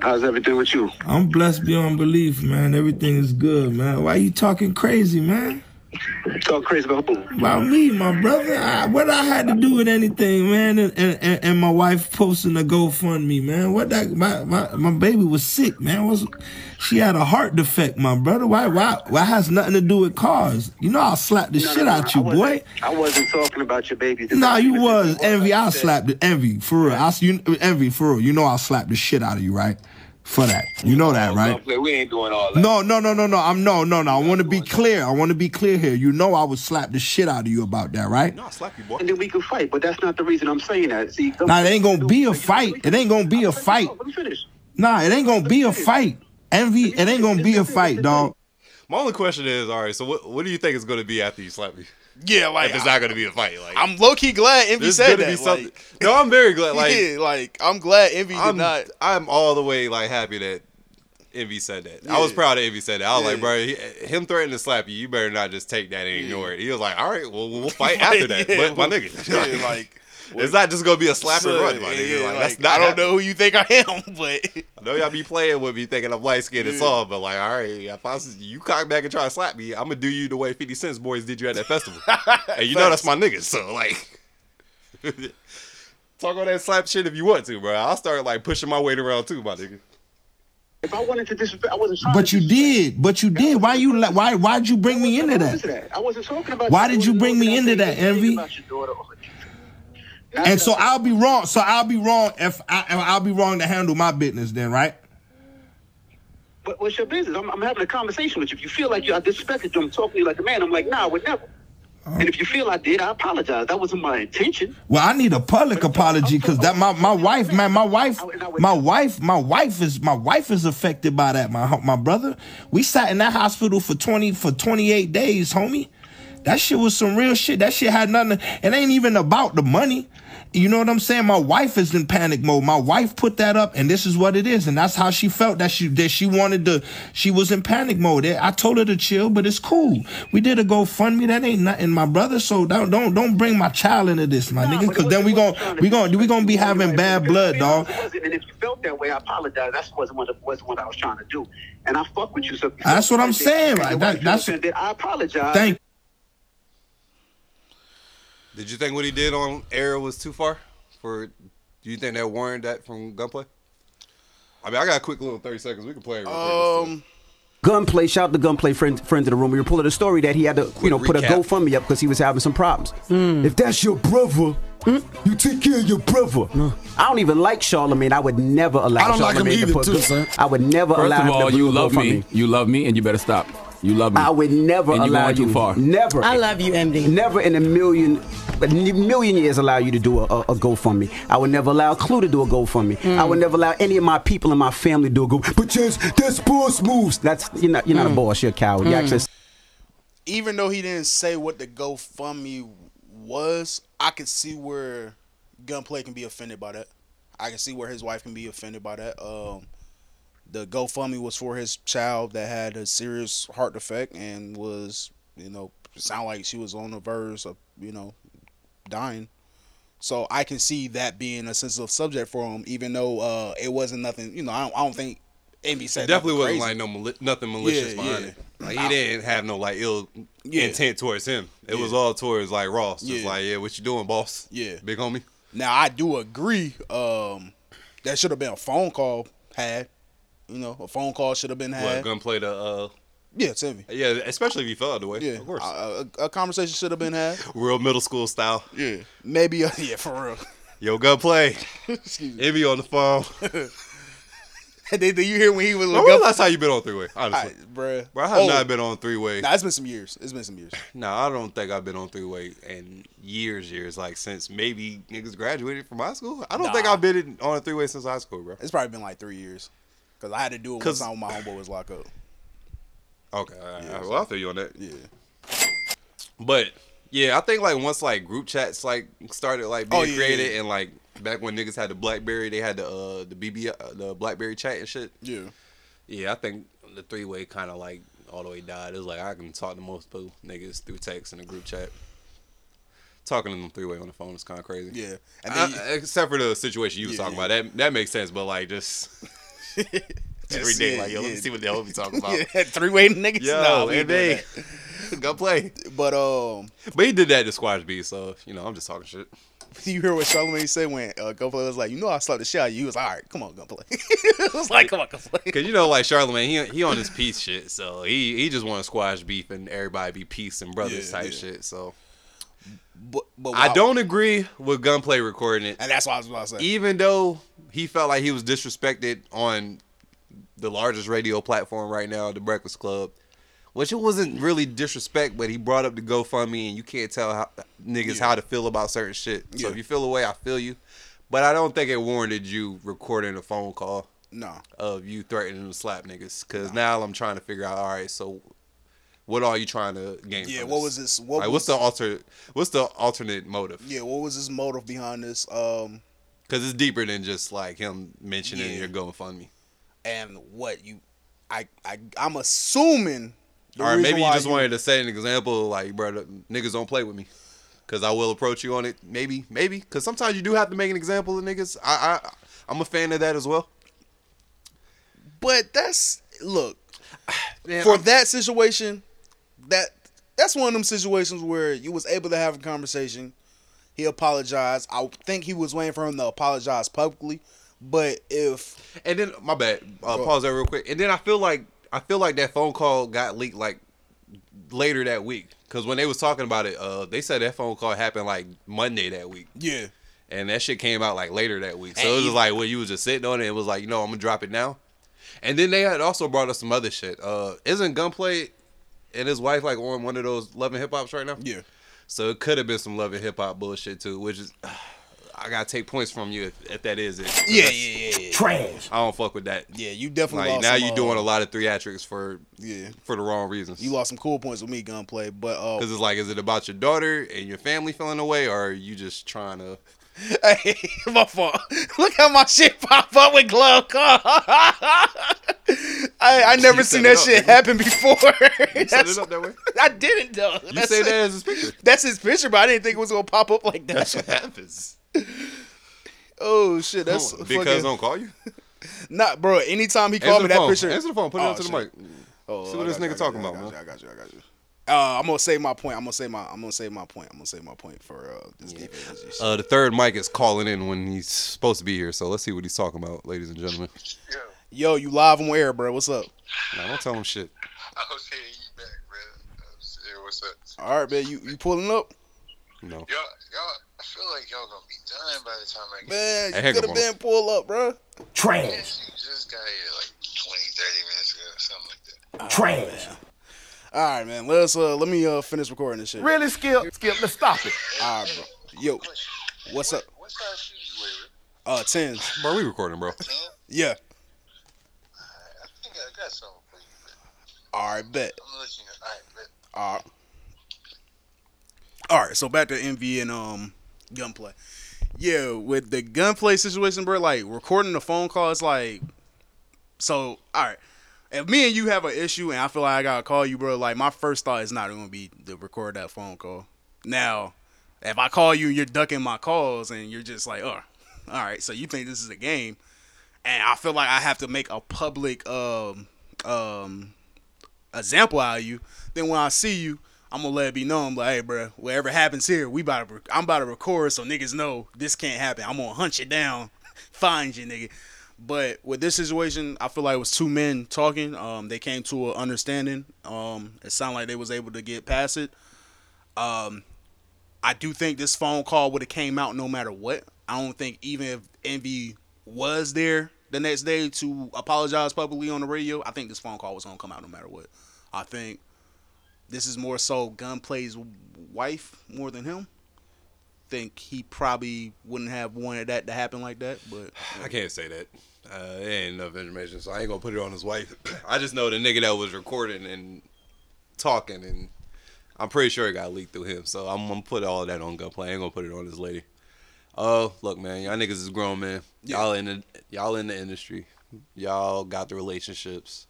How's everything with you?
I'm blessed beyond belief, man. Everything is good, man. Why you talking crazy, man?
Talk crazy about who?
About me, my brother. I, what I had to do with anything, man? And, and, and- and my wife posting a GoFundMe, man. What that? My, my my baby was sick, man. Was she had a heart defect, my brother? Why why why has nothing to do with cars? You know I'll slap the
No, no,
shit
no,
out you,
I
boy.
I wasn't talking about your baby.
Nah, you was envy. I'll slap the envy for real. I you envy for real. You know I'll slap the shit out of you, right? For that. You know that, right?
We ain't doing all that.
No, no, no, no, no. I'm no, no, no. I want to be clear. I want to be clear here. You know I would slap the shit out of you about that, right?
No, I slap you, boy.
And then we can fight, but that's not the reason I'm saying that. See,
Nah, it ain't gonna be a fight. It ain't gonna be a fight.
Let me finish.
Nah, it ain't gonna be a fight. Envy, it ain't gonna be a fight, dog.
My only question is, all right. So what what do you think it's going to be after you slap me?
Yeah, like
if it's not going to be a fight, like
I'm low key glad Envy said that.
be something-
Like,
no, I'm very glad. Like,
yeah, like I'm glad Envy did
I'm
not.
I'm all the way like happy that Envy said that. I was proud of Envy said that. I was like, bro, he, him threatening to slap you, you better not just take that and ignore it. He was like, all right, well, we'll fight after that.
Yeah,
but my nigga,
yeah, like
it's not just gonna be a slap and run, my nigga.
yeah,
like,
like,
that's not
I don't know who you think I am, but
I know y'all be playing with me thinking I'm light skinned and
Yeah.
soft, but like, all right, if I was, you cock back and try to slap me, I'm gonna do you the way 50 Cent boys did you at that festival. and you know that's my nigga, so like, talk on that slap shit if you want to, bro. I'll start like pushing my weight around too, my nigga.
If I wanted to disrespect, I wasn't trying
But
to
you did. But you did. Why you? let- Why? Why'd you bring me into that?
that. I wasn't talking about.
Why did you bring me
nor
into
did I
that,
say anything
Envy?
about your daughter or-
And so I'll be wrong. So I'll be wrong if I, if I'll be wrong to handle my business then, right?
But what's your business? I'm, I'm having a conversation with you. If you feel like you I disrespected you, I'm talking to you like a man. I'm like, nah, I would never. And if you feel I did, I apologize. That wasn't my intention.
Well, I need a public uh, apology because that my, my wife, man, my wife, my wife, my wife is my wife is affected by that. My my brother, we sat in that hospital for twenty for twenty eight days, homie. That shit was some real shit. That shit had nothing. It ain't even about the money. You know what I'm saying? My wife is in panic mode. My wife put that up, and this is what it is, and that's how she felt. That she that she wanted to. She was in panic mode. I told her to chill, but it's cool. We did a GoFundMe. That ain't nothing, my brother. So don't don't don't bring my child into this, my nigga, because then we gon' we gon' we gonna be having bad blood, dog.
And if you felt that way, I apologize. That wasn't what wasn't what I was trying to do. And I fuck with you. So
That's what I'm saying. Right? That- that's
that, I apologize.
thank.
Did you think what he did on air was too far? For do you think that warranted that from gunplay? I mean, I got a quick little thirty seconds. We can play it. Real quick.
Um,
Gunplay, shout out to Gunplay friend, friends of the room. We were pulling a story that he had to, you know, put a. GoFundMe up because he was having some problems. If that's your brother, you take care of your brother. I don't even like Charlamagne. I would never allow
I don't like him
Charlamagne to
either,
put.
too, son.
I would never
First
allow
of
him
all,
to
you love me.
GoFundMe.
You love me, and you better stop. You love me.
I would never
And you
allow
going too
you.
far.
Never.
I love you, MD.
Never in a million, a million years allow you to do a, a, a GoFundMe. I would never allow Clue to do a GoFundMe. I would never allow any of my people in my family to do a Go. But just that's boss moves. That's you're not you're not a boss. You're a coward. You actually
even though he didn't say what the GoFundMe was, I could see where Gunplay can be offended by that. I can see where his wife can be offended by that. Um, the GoFundMe was for his child that had a serious heart defect and was, you know, sound like she was on the verge of, you know, dying. So I can see that being a sensitive subject for him, even though uh, it wasn't nothing. You know, I don't, I don't think Amy said
It definitely wasn't
crazy.
like no mali- nothing malicious
Yeah,
behind
yeah.
it. Like he didn't have no like ill
Yeah.
intent towards him. It was all towards like Ross. Just like, yeah, what you doing, boss?
Yeah.
big homie.
Now I do agree. Um, that should have been a phone call had. You know, a phone call should have been
What
had.
gunplay to uh
yeah, Timmy.
yeah, especially if he fell out the way.
Yeah,
of course.
A, a, a conversation should have been had.
Real middle school style.
Yeah, maybe. Uh, yeah, for real.
Yo, gunplay.
Excuse me.
Envy on the phone.
did, did you hear when he was?
When was last time you been on three way? Honestly,
Alright, bruh.
Bro, I have
Oh.
not been on three way.
Nah, it's been some years. It's been some years.
No, I don't think I've been on three way in years, years. Like since maybe niggas graduated from high school. I don't think I've been on a three way since high school, bro.
It's probably been like three years. Cause I had to do it one
'Cause-
time when my homeboy was locked up.
Okay, right, all right. well feel you on that.
Yeah.
But yeah, I think like once like group chats like started like being
Oh, yeah,
created
yeah.
and like back when niggas had the BlackBerry, they had the uh the BB uh, the BlackBerry chat and shit.
Yeah.
Yeah, I think the three way kind of like all the way died. It was like I can talk to most people niggas through text and a group chat. Talking to them three way on the phone is kind of crazy.
Yeah. And
I- except for the situation you was
Yeah,
talking
yeah.
about, that that makes sense. But like just every day,
yeah,
like yo, let me see what the hell we talking about.
yeah, three way niggas.
Yo,
ain't doing
Go play.
But um,
But he did that to Squash B, so you know I'm just talking shit.
you hear what Charlamagne said when uh, Gunplay was like, "You know, I slapped the shit out of you." He was like, "All right, come on, Gunplay." it was like, "Come on, Gunplay."
Cause you know, like Charlamagne, he he on his peace shit, so he he just want to squash beef and everybody be peace and brothers
Yeah,
type
yeah.
shit. So
But, but
I don't agree with Gunplay recording it,
and that's what I was about to say.
even though he felt like he was disrespected on the largest radio platform right now, the Breakfast Club. Which it wasn't really disrespect, but he brought up the GoFundMe, and you can't tell how, niggas how to feel about certain shit. So
Yeah.
if you feel away, I feel you. But I don't think it warranted you recording a phone call
No.
of you threatening to slap niggas. Because now I'm trying to figure out, all right, so what are you trying to gain?
Yeah, what was this- what
like, what's the alter? What's the alternate motive?
Yeah, what was his motive behind this? Um,
Because it's deeper than just like him mentioning
Yeah.
your GoFundMe.
and what you, I, I, I'm assuming.
or maybe you just wanted to set an example, like, bro, niggas don't play with me. Because I will approach you on it. Maybe, maybe. Because sometimes you do have to make an example of niggas. I, I, I'm a fan of that as well.
But that's look
Man,
for
I'm-
that situation. That that's one of them situations where you was able to have a conversation. He apologized. I think he was waiting for him to apologize publicly. But if
And then my bad. Uh, pause that real quick. And then I feel like I feel like that phone call got leaked like later that week. Because when they was talking about it, uh, they said that phone call happened like Monday that week.
yeah,
And that shit came out like later that week. So
And
it was
even-
like, well, you was just sitting on it. It was like, you know, I'm gonna drop it now. And then they had also brought us some other shit. Uh, isn't Gunplay and his wife like on one of those Love and Hip Hops right now?
Yeah.
So it could have been some Love and Hip Hop bullshit too, which is I gotta take points from you if, if that is it.
yeah, yeah, yeah, yeah.
Trash.
I don't fuck with that.
Yeah, you definitely
Like
lost
now
some,
you
uh,
doing a lot of theatrics for
Yeah,
for the wrong reasons.
you lost some cool points with me, gunplay. But uh,
Because it's like, is it about your daughter and your family feeling away, or are you just trying to?
Hey, my fault. Look how my shit pop up with glove call. I I never seen that
up,
shit happen before.
You set it up that way.
I didn't though.
You say that as his picture.
That's his picture, but I didn't think it was gonna pop up like that.
That's what happens.
oh shit, that's
because
fucking,
don't call you.
not bro. Anytime he called me that
phone.
picture,
Answer the phone. Put it
Oh,
up to the mic.
Oh,
See what this nigga talking about, man.
I got you. I got you. Uh, I'm gonna say my point. I'm gonna say my. I'm gonna say my point. I'm gonna say my point for uh, this defense. and.
Uh, the third mic is calling in when he's supposed to be here, so let's see what he's talking about, ladies and gentlemen.
Yo, Yo you live on air, bro. What's up?
Nah, don't tell him shit.
I was hearing you back, bro. I was saying, what's up?
All right, man. You you pulling up?
No.
Y'all, y'all, I feel like y'all gonna be done by the time I get
Man,
Hey,
you
hang
could
up
have been pull up, bro.
Trash.
You just got here like 20, 30 minutes ago, something like that.
Trash.
All right, man. Let's uh let me uh finish recording this shit.
Really, Skip? Skip, let's stop it.
All right, bro. Yo, what's up?
What size shoes you wear?
Uh, tens.
Bro, we recording, bro.
Yeah.
I think I got something for you,
All right, bet.
I'm gonna let you know. All right, bet.
All right. All right, so back to envy and um gunplay. Yeah, with the gunplay situation, bro, like recording the phone call is like so all right. If me and you have an issue and I feel like I gotta call you, bro, like my first thought is not gonna be to record that phone call. Now, if I call you and you're ducking my calls and you're just like, oh, all right, so you think this is a game, and I feel like I have to make a public um um example out of you, then when I see you, I'm gonna let it be known, like, hey, bro, whatever happens here, we about to, I'm about to record so niggas know this can't happen. I'm gonna hunt you down, find you, nigga. But with this situation, I feel like it was two men talking. Um, they came to an understanding. Um, it sounded like they was able to get past it. Um, I do think this phone call would have came out no matter what. I don't think even if Envy was there the next day to apologize publicly on the radio, I think this phone call was gonna come out no matter what. I think this is more so Gunplay's wife more than him. Think he probably wouldn't have wanted that to happen like that, but
I can't say that. Uh, it ain't enough information, so I ain't gonna put it on his wife. I just know the nigga that was recording and talking, and I'm pretty sure it got leaked through him. So I'm gonna put all that on gunplay. I ain't gonna put it on this lady. Oh, look, man, y'all niggas is grown, man. Y'all in the y'all in the industry. Y'all got the relationships.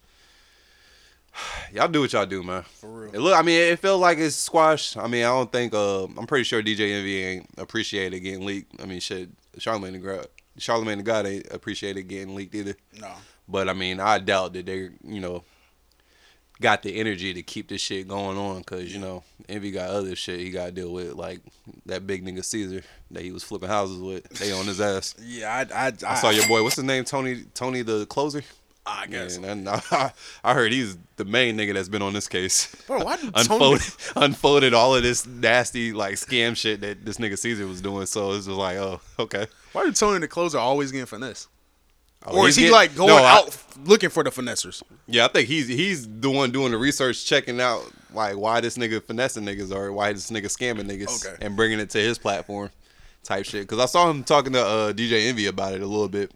Y'all do what y'all do, man. For
real.
It look, I mean, it felt like it's squashed. I mean, I don't think. Uh, I'm pretty sure DJ Envy ain't appreciated getting leaked. I mean, shit, Charlamagne the God, Charlamagne the God ain't appreciated getting leaked either.
no.
But I mean, I doubt that they, you know, got the energy to keep this shit going on because you know Envy got other shit he got to deal with, like that big nigga Cesar that he was flipping houses with. They on his ass.
Yeah, I I,
I saw your boy. What's his name? Tony. Tony the closer.
I guess.
And I, I heard he's the main nigga that's been on this case.
Bro, why did Tony-
unfolded unfolded all of this nasty like scam shit that this nigga Cesar was doing? So it's just like, oh, okay.
Why did Tony the closer always getting finesse?
Oh,
or is he
getting-
like going
No, I-
out looking for the finessers?
Yeah, I think he's he's the one doing the research, checking out like why this nigga finessing niggas or why this nigga scamming niggas,
Okay.
and bringing it to his platform, type shit. Because I saw him talking to uh, DJ Envy about it a little bit,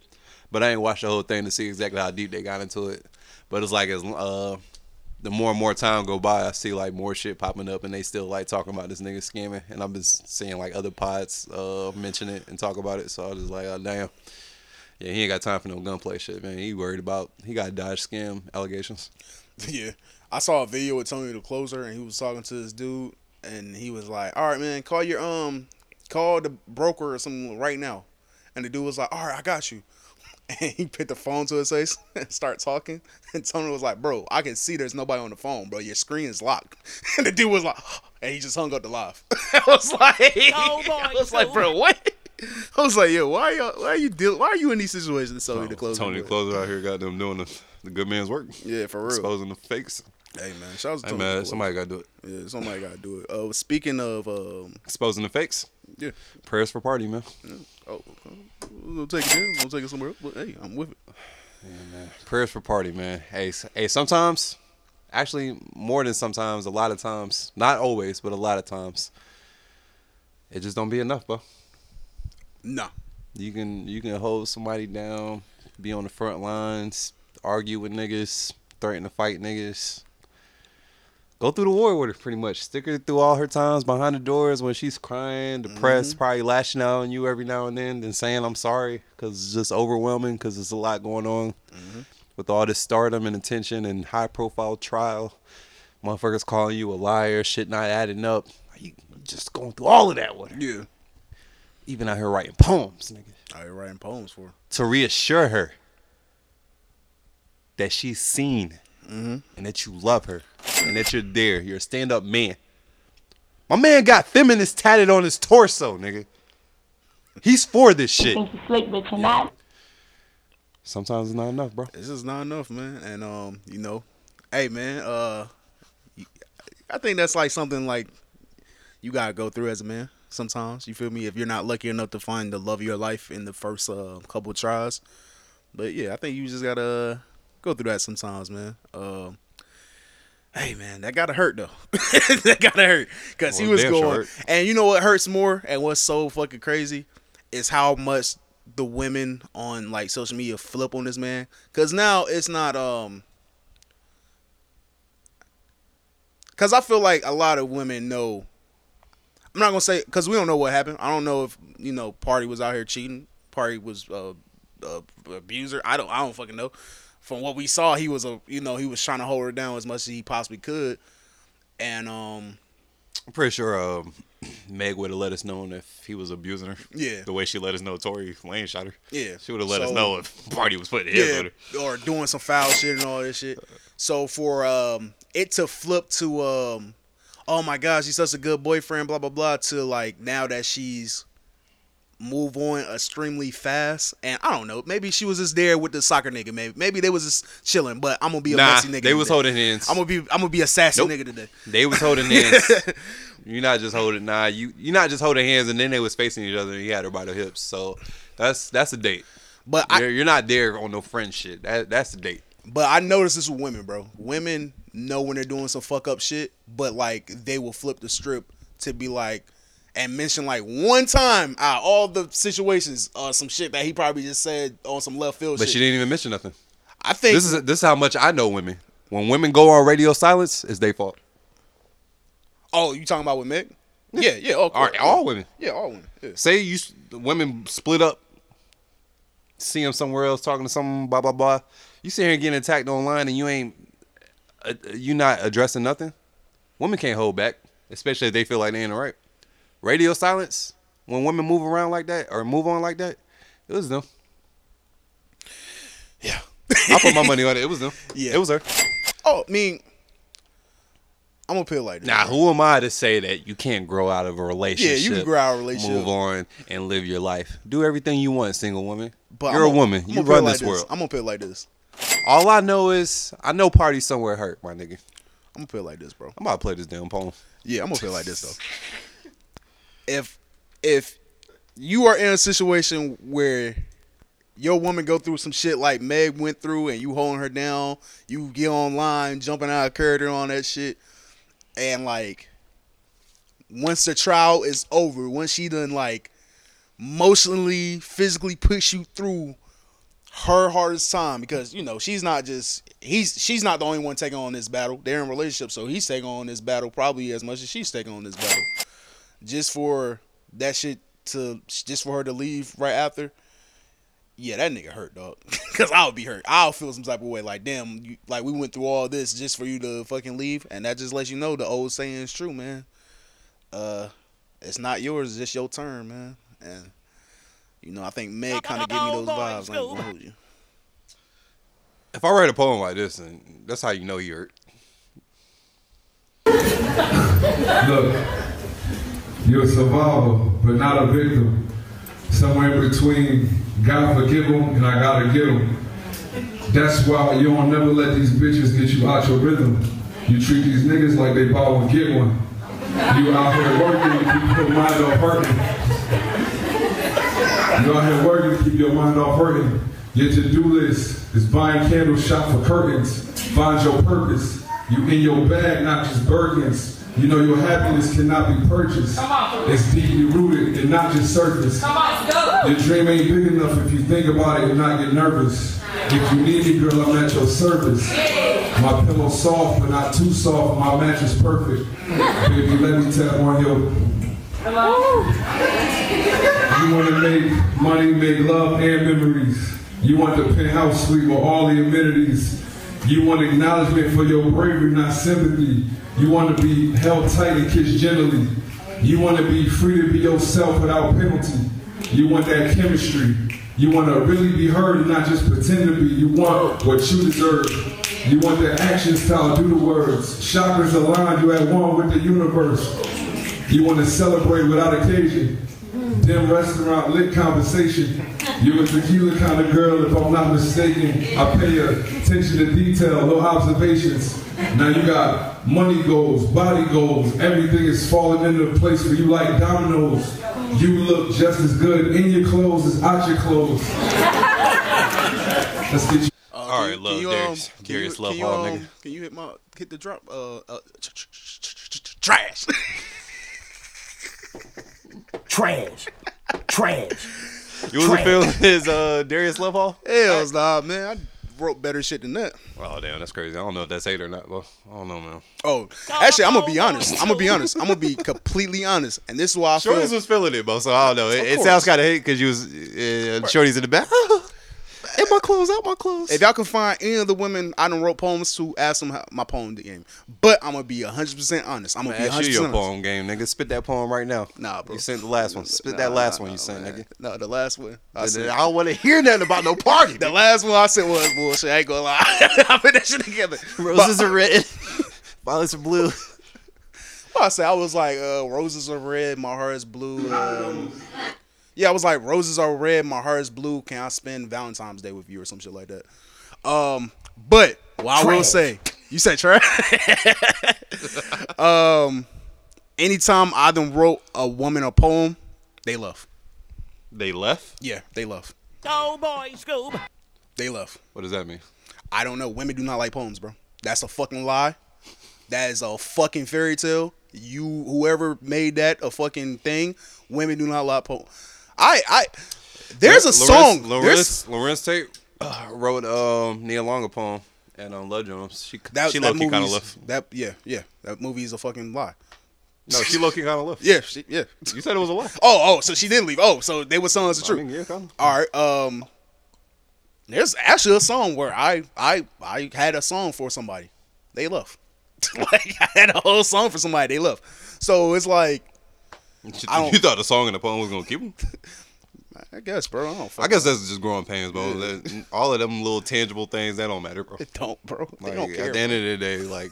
but I ain't watched the whole thing to see exactly how deep they got into it. But it's like as uh, the more and more time go by, I see like more shit popping up, and they still like talking about this nigga scamming, and I've been seeing like other pods uh, mention it and talk about it. So I was just like, oh damn. Yeah, he ain't got time for no gunplay shit, man. He worried about he got dodge scam allegations.
Yeah, I saw a video with Tony the Closer, and he was talking to this dude, and he was like, "All right, man, call your um, call the broker or something right now," and the dude was like, "All right, I got you." And he put the phone to his face and start talking. And Tony was like, "Bro, I can see there's nobody on the phone, bro. Your screen is locked." And the dude was like, and he just hung up the live. I was like, I was like, bro, what? I was like, yo, why you why are you deal why are you in these situations? Tony the Closer.
Tony the Closer out here got them doing the, the good man's work.
Yeah, for real.
Exposing the fakes.
Hey man, shout out to
Hey
Tony
man,
Closer.
somebody gotta do it.
Yeah, somebody gotta do it. Uh, speaking of um,
Exposing the fakes.
Yeah.
Prayers for Pardi, man.
Oh, we'll take it there. We'll take it somewhere else. But hey, I'm with it.
Prayers for Pardi, man. Hey, hey, sometimes, actually, more than sometimes, a lot of times, not always, but a lot of times, it just don't be enough, bro.
No.
You can you can hold somebody down, be on the front lines, argue with niggas, threaten to fight niggas. Go through the war with her, pretty much. Stick her through all her times behind the doors when she's crying, depressed, mm-hmm. probably lashing out on you every now and then, then saying I'm sorry because it's just overwhelming because there's a lot going on mm-hmm. with all this stardom and attention and high profile trial. Motherfuckers calling you a liar, shit not adding up. You just going through all of that with her.
Yeah.
Even out here writing poems, nigga.
I ain't writing poems for. her.
To reassure her that she's seen
Mm-hmm.
and that you love her and that you're there. You're a stand up man. My man got feminist tatted on his torso, nigga. He's for this
You
shit.
think you slick, but you're not.
Sometimes it's not enough, bro.
This is not enough, man. And um, you know, hey man, uh, I think that's like something like you gotta go through as a man. Sometimes you feel me. If you're not lucky enough to find the love of your life in the first uh, couple tries, but yeah, I think you just gotta go through that sometimes, man. Um. Hey man, that gotta hurt though. that gotta hurt because he was
sure
going. And you know what hurts more, and what's so fucking crazy, is how much the women on like social media flip on this man. Cause now it's not um. Cause I feel like a lot of women know. I'm not gonna say because we don't know what happened. I don't know if you know Pardi was out here cheating. Pardi was uh, uh abuser. I don't. I don't fucking know. From what we saw, he was a you know he was trying to hold her down as much as he possibly could, and um
I'm pretty sure um, Meg would have let us know if he was abusing her.
Yeah.
The way she let us know Tory Lanez shot her.
Yeah.
She would have let us know if Pardi was putting hands on her.
or doing some foul shit and all this shit. So for um it to flip to um oh my gosh, he's such a good boyfriend, blah blah blah, to like now that she's move on extremely fast. And I don't know, maybe she was just there with the soccer nigga. Maybe maybe they was just chilling. But I'm gonna be a
Nah,
messy nigga.
they was
today.
holding hands.
I'm gonna be I'm gonna be a sassy
Nope.
nigga today.
They was holding hands. you're not just holding nah, you you're not just holding hands and then they was facing each other and he had her by the hips. So that's that's a date.
But
you're, you're not there on no friend shit. That that's a date.
But I noticed this with women, bro. Women know when they're doing some fuck up shit, but like they will flip the strip to be like and mention like one time out all the situations, uh, some shit that he probably just said on some left field
But
shit.
she didn't even mention nothing.
I think
this is this is how much I know women. When women go on radio silence, it's their fault.
Oh, you talking about with Meg? Yeah, yeah. Oh,
All, right, all women.
Yeah, all women. Yeah.
Say you the women split up, see him somewhere else talking to someone, blah blah blah. You sit here getting attacked online and you ain't uh, you not addressing nothing. Women can't hold back, especially if they feel like they ain't right. Radio silence when women move around like that or move on like that, it was them.
Yeah,
I put my money on it. It was them.
Yeah.
it was her.
Oh, I mean, I'm gonna put it like this.
Now, who am I to say that you can't grow out of a relationship?
Yeah, you can grow out of a relationship.
move on, and live your life. Do everything you want, single woman.
But
You're
I'm
a woman. You
put it
run
like
this world.
I'm gonna put it like this.
All I know is I know Pardi somewhere hurt, my nigga.
I'm gonna put it like this, bro.
I'm about to play this damn poem.
Yeah, I'm gonna feel like this though. If if you are in a situation where your woman go through some shit like Meg went through, and you holding her down, you get online, jumping out of character on that shit, and like once the trial is over, once she done like emotionally, physically push you through her hardest time because you know she's not just he's she's not the only one taking on this battle. They're in relationship, so he's taking on this battle probably as much as she's taking on this battle. Just for that shit to just for her to leave right after. Yeah, that nigga hurt, dog. Cause I'll be hurt. I'll feel some type of way. Like, damn, you, like we went through all this just for you to fucking leave, and that just lets you know the old saying is true, man. Uh, it's not yours, it's just your turn, man. And you know, I think Meg kind of gave me those vibes. Like, gonna hold you.
If I write a poem like this, then that's how you know you hurt.
Look, you're a survivor, but not a victim. Somewhere in between, God forgive them and I gotta get them. That's why you don't never let these bitches get you out your rhythm. You treat these niggas like they buy one, get one. You out here working to keep your mind off hurting. You out here working to keep your mind off hurting. Your to-do list is buying candles, shop for curtains. Find your purpose. You in your bag, not just Birkins. You know your happiness cannot be purchased. It's deeply rooted and not just surface. Your dream ain't big enough if you think about it and not get nervous. If you need me, girl, I'm at your service. My pillow soft, but not too soft. My mattress perfect. Baby, let me tap on your. You want to make money, make love and memories. You want the penthouse suite with all the amenities. You want acknowledgement for your bravery, not sympathy. You want to be held tight and kissed gently. You want to be free to be yourself without penalty. You want that chemistry. You want to really be heard and not just pretend to be. You want what you deserve. You want the action style, do the words. Chakras aligned, you at one with the universe. You want to celebrate without occasion. Dim restaurant, lit conversation. You a tequila kind of girl, if I'm not mistaken. I pay attention to detail, no observations. Now you got money goals, body goals, everything is falling into a place for you like dominoes. You look just as good in your clothes as out your clothes. Let's get you.
All right, love
you,
Darius.
um, can
Darius
you,
love
can you, um,
nigga.
Can you hit my hit the drop? Uh, uh trash.
Trash. Trash.
You wasn't feeling his uh, Darius Lovehall?
Hell's nah, man. I wrote better shit than that.
Oh damn, that's crazy. I don't know if that's hate or not, but I don't know, man.
Oh, actually, I'm gonna be honest. I'm gonna be honest. I'm gonna be completely honest, and this is why I feel.
Shorty's was feeling it, bro. So I don't know. It, it sounds kind of hate because you was uh, Shorty's in the back. in my clothes, out my clothes.
If y'all can find any of the women I done wrote poems to, ask them how my poem game. But I'm gonna be 100 percent honest. I'm gonna
Man,
be
ask
100
you your
percent honest.
poem game, nigga. Spit that poem right now.
Nah, bro.
You sent the last one. Spit
Nah,
that last
nah,
one you
nah,
sent,
man.
nigga.
No, the last one. I,
said,
I
don't want to hear nothing about no Pardi.
the last one I sent was bullshit. I ain't gonna lie. I put that shit together.
Roses
But-
are red, violets are blue.
Well, I said I was like, uh, roses are red, my heart is blue. Um, yeah, I was like, roses are red, my heart is blue. Can I spend Valentine's Day with you or some shit like that? Um, but what I will say, you said trash. um, anytime I done wrote a woman a poem, they left.
They left.
Yeah, they left.
Oh boy, Scoob.
They left.
What does that mean?
I don't know. Women do not like poems, bro. That's a fucking lie. That is a fucking fairy tale. You, whoever made that a fucking thing, women do not like poems. I, I, there's a song.
Larenz,
there's,
Larenz Tate uh, wrote um, Nia Long poem and on Love Jones. She
that,
she
that
low key kind of left.
That, yeah, yeah. That movie is a fucking lie.
No, she low key kind of left.
Yeah, she, yeah.
You said it was a lie.
Oh, oh, so she didn't leave. Oh, so they were telling us the
I
truth.
mean, yeah, kinda.
All right. Um, there's actually a song where I, I, I had a song for somebody. They left. like I had a whole song for somebody. They left. So it's like, I don't-
You thought the song and the poem was gonna keep him?
I guess, bro. I don't.
I guess that's just growing pains, bro. That- All of them little tangible things that don't matter, bro.
It don't, bro. They
Like,
don't care.
At the end of the day, like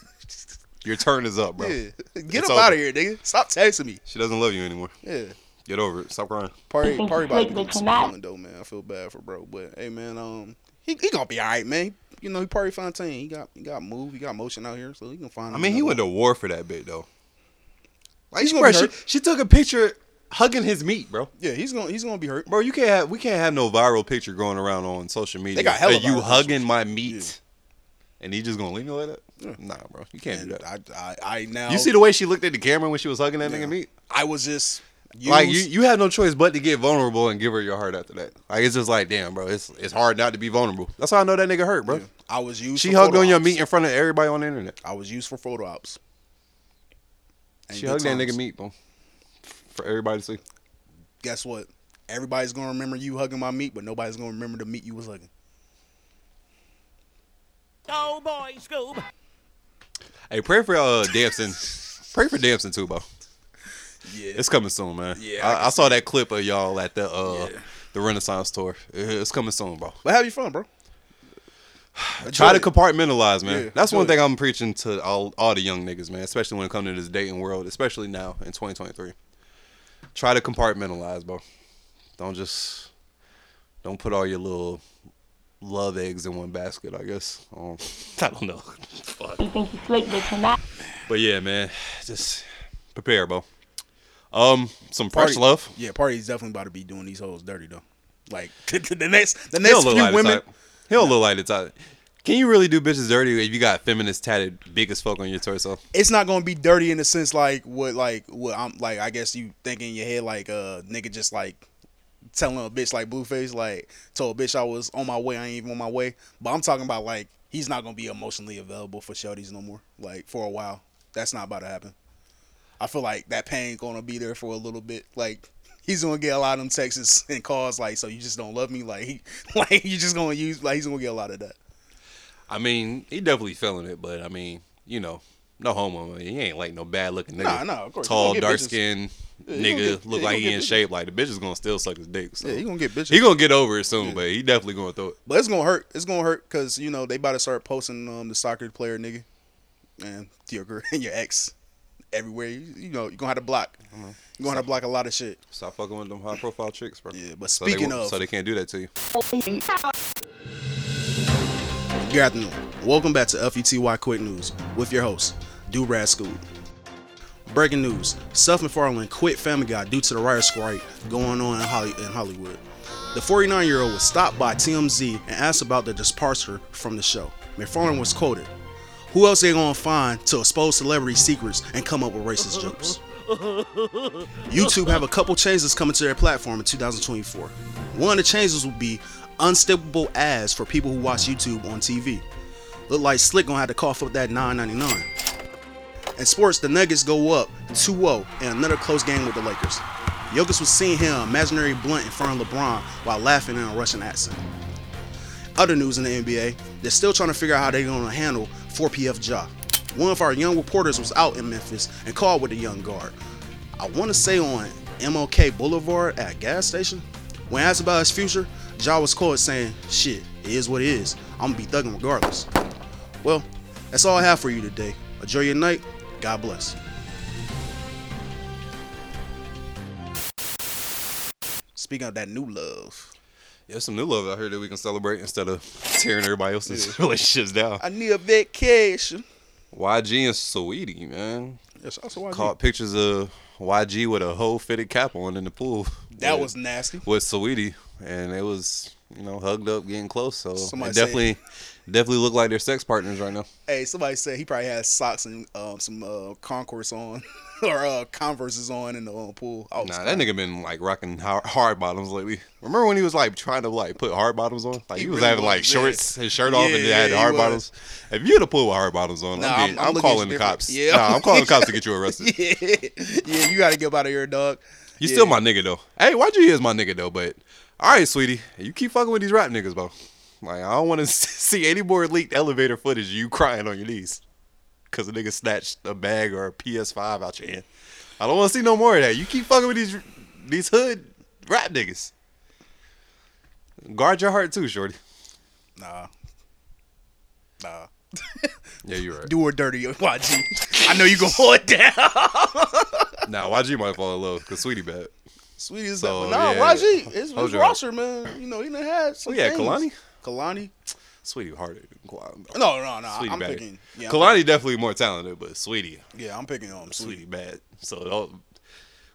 your turn is up, bro.
Yeah. Get
It's
up out of here, nigga. Stop texting me.
She doesn't love you anymore.
Yeah.
Get over it. Stop crying.
Pardi,
Pardi
he's
about to be
but
some
tonight-
violent though, man. I feel bad for bro, but hey, man, um, he, he gonna be all right, man. You know, he Pardi Fontaine. He got he got move. He got motion out here, so he can find.
I mean, he went to war for that bit though. Like
He's
she,
gonna be hurt.
she took a picture hugging his meat, bro.
Yeah, he's gonna he's gonna be hurt.
Bro, you can't have we can't have no viral picture going around on social media.
got hella
of you hugging my meat, and he just gonna leave me like that. Nah, bro, you can't do that.
I, I, I now
You see the way she looked at the camera when she was hugging that nigga meat?
I was just
Like you, you had no choice but to get vulnerable and give her your heart after that. Like it's just like, damn, bro, it's it's hard not to be vulnerable. That's how I know that nigga hurt, bro.
I was used.
She hugged on your meat in front of everybody on the internet.
I was used for photo ops. And
She
good
hugged that nigga meat, bro, for everybody to see.
Guess what? Everybody's gonna remember you hugging my meat, but nobody's gonna remember the meat you was hugging.
Oh boy, Scoob.
Hey, pray for uh Damson. pray for Damson too, bro.
Yeah,
It's coming soon, man.
Yeah, I
I, I, saw that clip of y'all at the uh the Renaissance tour. It's coming soon, bro.
But have you fun, bro.
Try to compartmentalize, man.
Yeah,
That's one
enjoy
thing I'm preaching to all, all the young niggas, man. Especially when it comes to this dating world, especially now in 2023. Try to compartmentalize, bro. Don't just don't put all your little love eggs in one basket. I guess. Um, I don't know. Fuck.
You think you slick, but you're not.
But yeah, man, just prepare, bro. Um, some fresh love.
Yeah, party's definitely about to be doing these hoes dirty though. Like the next, the next
look
few
like
women.
type. He don't look like the type. Can you really do bitches dirty if you got feminist tatted big as fuck on your torso?
It's not gonna be dirty in the sense like what, like what I'm like. I guess you think in your head like uh nigga just like telling a bitch like Blueface like told bitch I was on my way. I ain't even on my way. But I'm talking about like he's not gonna be emotionally available for shorties no more. Like for a while, that's not about to happen. I feel like that pain gonna be there for a little bit. Like he's gonna get a lot of them texts and calls like, so you just don't love me. Like he, like you just gonna use like he's gonna get a lot of that.
I mean, he definitely feeling it, but I mean, you know, no homo. He ain't like no bad looking nigga.
Nah, nah, of course.
Tall, dark
bitches.
skinned
Yeah,
nigga,
get-
look
yeah,
like
he
in
get
shape. Like the bitch is gonna still suck his dick. So.
Yeah, he gonna get bitches.
He gonna get over it soon, but he definitely gonna throw it.
But it's gonna hurt. It's gonna hurt because you know they about to start posting um the soccer player nigga and your girl and your ex everywhere. You, you know you're gonna have to block.
Mm-hmm.
You're gonna have to block a lot of shit.
Stop fucking with them high profile chicks, bro.
Yeah, but
So
speaking of-
so they can't do that to you.
Good afternoon. Welcome back to FUTY Quick News with your host, Do School. Breaking news: Seth MacFarlane quit Family Guy due to the writer strike going on in, Holly- in Hollywood. The 49-year-old was stopped by TMZ and asked about the departure from the show. MacFarlane was quoted, "Who else they gonna find to expose celebrity secrets and come up with racist jokes?" YouTube have a couple changes coming to their platform in 2024. One of the changes will be unskippable ads for people who watch YouTube on TV. Look like Slick gonna have to cough up that 9.99. In sports, the Nuggets go up 2-0 in another close game with the Lakers. Jokic was seeing him imaginary blunt in front of LeBron while laughing in a Russian accent. Other news in the NBA, they're still trying to figure out how they're gonna handle 4PF Ja. One of our young reporters was out in Memphis and called with a young guard. I want to say on MLK Boulevard at gas station. When asked about his future, Ja was quoted saying, "Shit, it is what it is. I'm gonna be thugging regardless." Well, that's all I have for you today. Enjoy your night. God bless. Speaking of that new love,
Yeah, some new love out here that we can celebrate instead of tearing everybody else's relationships down.
I need a vacation.
YG and Saweetie, man.
Yes, also YG.
Caught pictures of YG with a whole fitted cap on in the pool.
That
with-
was nasty.
With Saweetie, and it was you know hugged up, getting close. So
Somebody
it
said-
definitely, definitely look like they're sex partners right now.
Hey, somebody said he probably has socks and um, some uh, Concourse on or uh, Converses on in the uh, pool.
Nah, that nigga been like rocking hard, hard bottoms lately. Remember when he was like trying to like put hard bottoms on? Like he,
He
was
really
having like shorts, his shirt off, and
Yeah,
had hard
he
bottoms. If you had a pool with hard bottoms on,
Nah,
I'm,
I'm- I'm
I'm calling
you
the cops.
Yeah.
Nah, I'm calling the cops to get you arrested.
yeah, yeah, you gotta get up out of here, dog.
You
Yeah.
still my nigga though. Hey, YG is my nigga though, but all right, Saweetie, you keep fucking with these rap niggas, bro. Like I don't want to see any more leaked elevator footage of you crying on your knees because a nigga snatched a bag or a PS5 out your hand. I don't want to see no more of that. You keep fucking with these these hood rap niggas. Guard your heart too, shorty.
Nah, nah.
Yeah, you're right.
Do or dirty, YG. I know you gonna hold it down.
Nah, YG might fall in love because Saweetie bad.
Saweetie is
So,
nah,
yeah.
YG, it's, it's roster, man. You know, he done had some
Oh, yeah,
things.
Kehlani?
Kehlani.
Saweetie harder though.
No, no, no.
Saweetie
I'm
bad.
picking. Yeah, I'm
Kehlani definitely more talented, but
Saweetie, yeah, I'm picking um,
Saweetie
Saweetie.
bad. So don't-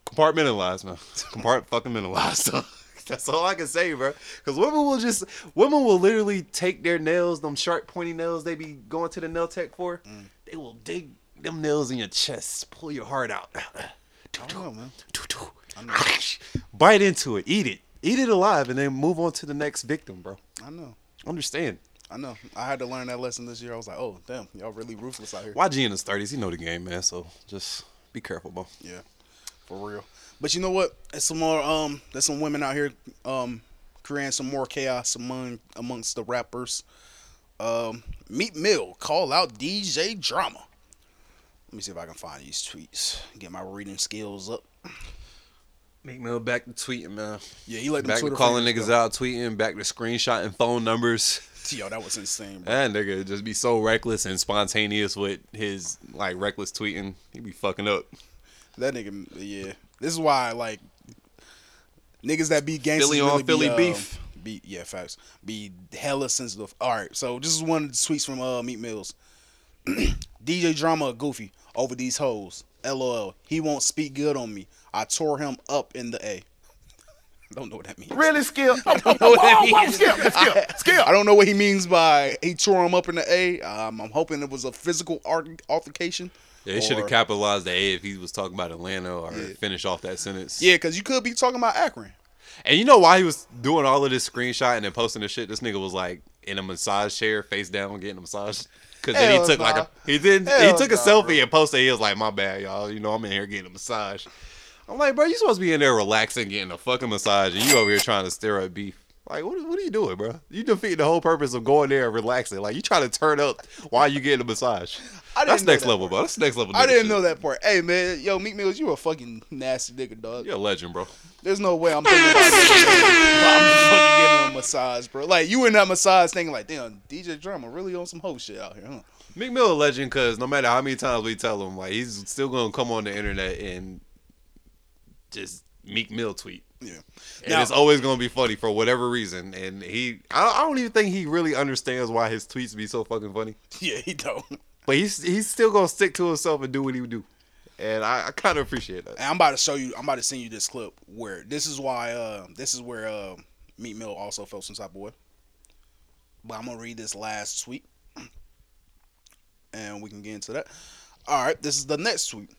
compartmentalize, man. Compart fucking mentalize. That's all I can say, bro. Because women will just women will literally take their nails, them sharp pointy nails they be going to the nail tech for. They will dig them nails in your chest, pull your heart out,
I don't know, man.
bite into it, eat it, eat it alive, and then move on to the next victim, bro.
I know.
Understand?
I know. I had to learn that lesson this year. I was like, oh damn, y'all really ruthless out here.
YG in his thirties, he know the game, man. So just be careful, bro.
Yeah, for real. But you know what? There's some more. Um, there's some women out here. Um, creating some more chaos among amongst the rappers. Um, Meat Mill call out DJ Drama. Let me see if I can find these tweets. Get my reading skills up.
Meek Mill back to tweeting, man.
Yeah, he like
back to calling niggas
go.
out, tweeting, back to screenshotting phone numbers.
Yo, that was insane, bro.
That nigga just be so reckless and spontaneous with his like reckless tweeting. He be fucking up.
That nigga, yeah. This is why, like, niggas that be gangsters
Philly on
really
Philly
be, uh,
beef.
Be yeah, facts. Be hella sensitive. All right, so this is one of the tweets from uh, Meat Mills. DJ Drama goofy over these hoes. LOL. He won't speak good on me. I tore him up in the A. don't know what that means.
Really, Skip?
I don't know what that
Whoa, whoa,
means.
Skip, Skip, Skip.
I don't know what he means by he tore him up in the A. Um, I'm hoping it was a physical ar- altercation.
Yeah, they should have capitalized the A if he was talking about Atlanta or finish off that sentence.
Yeah, because you could be talking about Akron.
And you know why he was doing all of this screenshot and then posting the shit? This nigga was like in a massage chair, face down, getting a massage. Cause then he took like a he did he
Hell
took a
nah,
selfie and posted. He was like, "My bad, y'all. You know I'm in here getting a massage." I'm like, bro, you supposed to be in there relaxing, getting a fucking massage, and you over here trying to stir up beef. Like, what, what are you doing, bro? You defeat the whole purpose of going there and relaxing. Like, you trying to turn up while you getting a massage.
I didn't
That's next
that
level, bro. That's next level.
I didn't
shit.
know that part. Hey man, yo, Meat Mills, you a fucking nasty nigga, dog.
You're a legend, bro.
There's no way I'm thinking about I'm fucking getting a massage, bro. Like you in that massage thinking like, damn, DJ Drama really on some hoe shit out here, huh?
Meek Mill a legend because no matter how many times we tell him, like he's still gonna come on the internet and just Meek Mill tweet.
Yeah,
and
Now-
it's always gonna be funny for whatever reason. And he, I, I don't even think he really understands why his tweets be so fucking funny.
Yeah, he don't.
But he's he's still gonna stick to himself and do what he would do, and I, I kind of appreciate that.
And I'm about to show you. I'm about to send you this clip where this is why. Uh, this is where uh, Meat Mill also felt some type of way. But I'm gonna read this last tweet, and we can get into that. All right, this is the next tweet.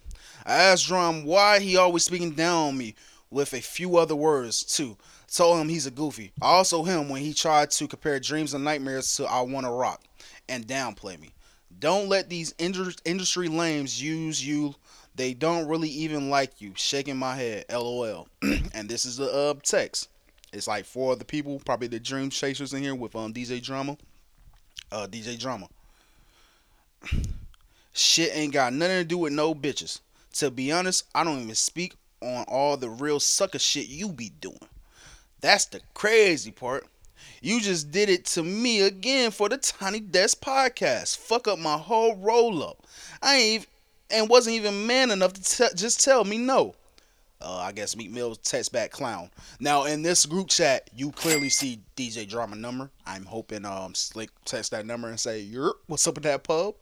I asked Drum why he always speaking down on me with a few other words too. Told him he's a goofy. Also him when he tried to compare dreams and nightmares to I Wanna Rock and downplay me. Don't let these industry lames use you. They don't really even like you. Shaking my head, lol. and this is the uh, text. It's like four other people, probably the dream chasers in here with um DJ Drama. Uh, DJ Drama. Shit ain't got nothing to do with no bitches. To be honest, I don't even speak on all the real sucker shit you be doing. That's the crazy part. You just did it to me again for the Tiny Desk podcast. Fuck up my whole roll up. I ain't even, and wasn't even man enough to just tell me no. Uh, I guess Meek Mill text back clown. Now in this group chat, you clearly see DJ Drama number. I'm hoping um Slick text that number and say, "Yerp, what's up with that pub?"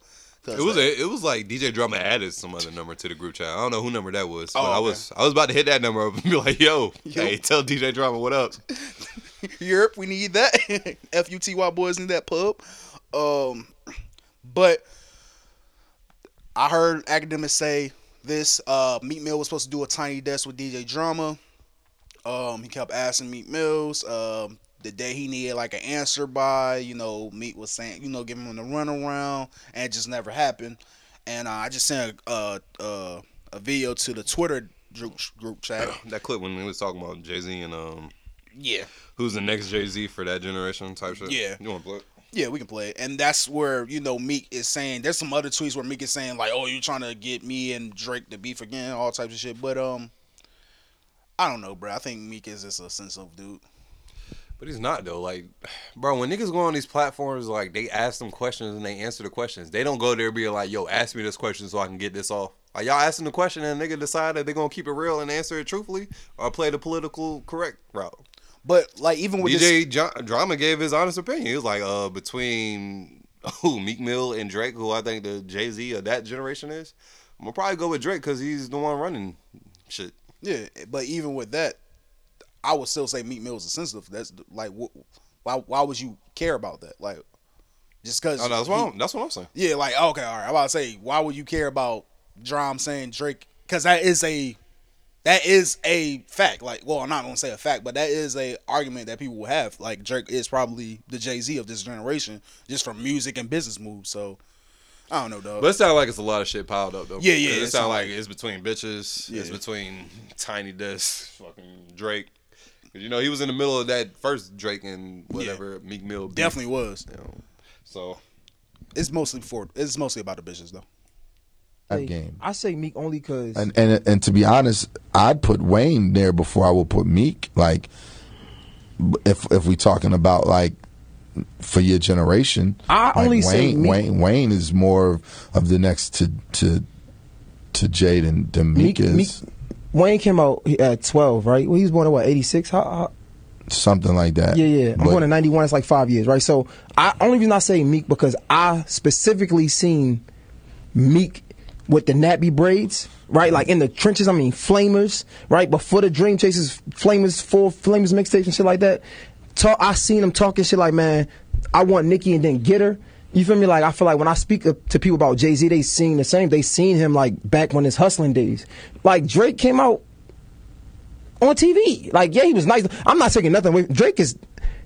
It was
uh,
a, it was like DJ Drama added some other number to the group chat. I don't know who number that was, but
Oh,
I was I was about to hit that number up and be like, "Yo, hey, tell DJ Drama what up."
Europe, we need that. FUTY boys need that pub. Um, but I heard academics say this. Uh, Meat Mill was supposed to do a tiny desk with DJ Drama. Um, he kept asking Meat Mills. Um, the day he needed like an answer by, you know, Meat was saying, you know, giving him the runaround, and it just never happened. And uh, I just sent a, a, a, a video to the Twitter group, group chat.
that clip when he was talking about Jay Z and um,
Yeah.
who's the next Jay Z for that generation type shit.
Yeah.
you want to play? it?
Yeah, we can play it. And that's where, you know, Meek is saying there's some other tweets where Meek is saying like, "Oh, you're trying to get me and Drake to beef again, all types of shit." But um I don't know, bro. I think Meek is just a sensitive dude.
But he's not though. Like, bro, when niggas go on these platforms, like they ask them questions and they answer the questions. They don't go there being like, "Yo, ask me this question so I can get this off." Like y'all asking the question and nigga decide that they gonna keep it real and answer it truthfully or play the political correct route.
But like even with
DJ Jo- Drama gave his honest opinion. He was like, uh, between who Meek Mill and Drake, who I think the Jay Z of that generation is, I'm gonna probably go with Drake because he's the one running shit.
Yeah, but even with that, I would still say Meat Mill's is sensitive. That's like, wh- why? Why would you care about that? Like, just because?
Oh, that's what I'm- that's what I'm saying.
Yeah, like okay, all right. I'm about to say, why would you care about Drum saying Drake? Because that is a that is a fact. Like, well, I'm not gonna say a fact, but that is a argument that people will have. Like, Drake is probably the Jay Z of this generation, just from music and business moves. So, I don't know, dog.
But it sounds like it's a lot of shit piled up though.
Yeah, yeah,
It,
it
sounds like
like-
it's between bitches. It's between Tiny Desk, fucking Drake. 'Cause, you know he was in the middle of that first Drake and whatever Meek Mill. beef,
Definitely was.
You know, so
it's mostly for it's mostly about the bitches though.
That game.
I say Meek only because
And and and to be honest, I'd put Wayne there before I would put Meek. Like, if if we talking about like for your generation,
I
like
only say
Wayne,
Meek-
Wayne Wayne is more of the next to to to Jay than, than Meek,
Meek,
is
Meek Wayne came out at 12, right? Well, he was born in what 86. How, how,
something like that.
Yeah, yeah. I'm
But-
born in '91. It's like five years, right? So, I only reason I say Meek because I specifically seen Meek with the nappy braids, right? Like in the trenches. I mean, Flamers, right? Before the Dream Chasers, Flamers, full Flamers mixtapes and shit like that. Talk. I seen him talking shit like, man, I want Nikki and then get her. You feel me? Like I feel like when I speak to people about Jay Z, they seen the same. They seen him like back when his hustling days. Like Drake came out on TV. Like, yeah, he was nice. I'm not taking nothing away. Drake is,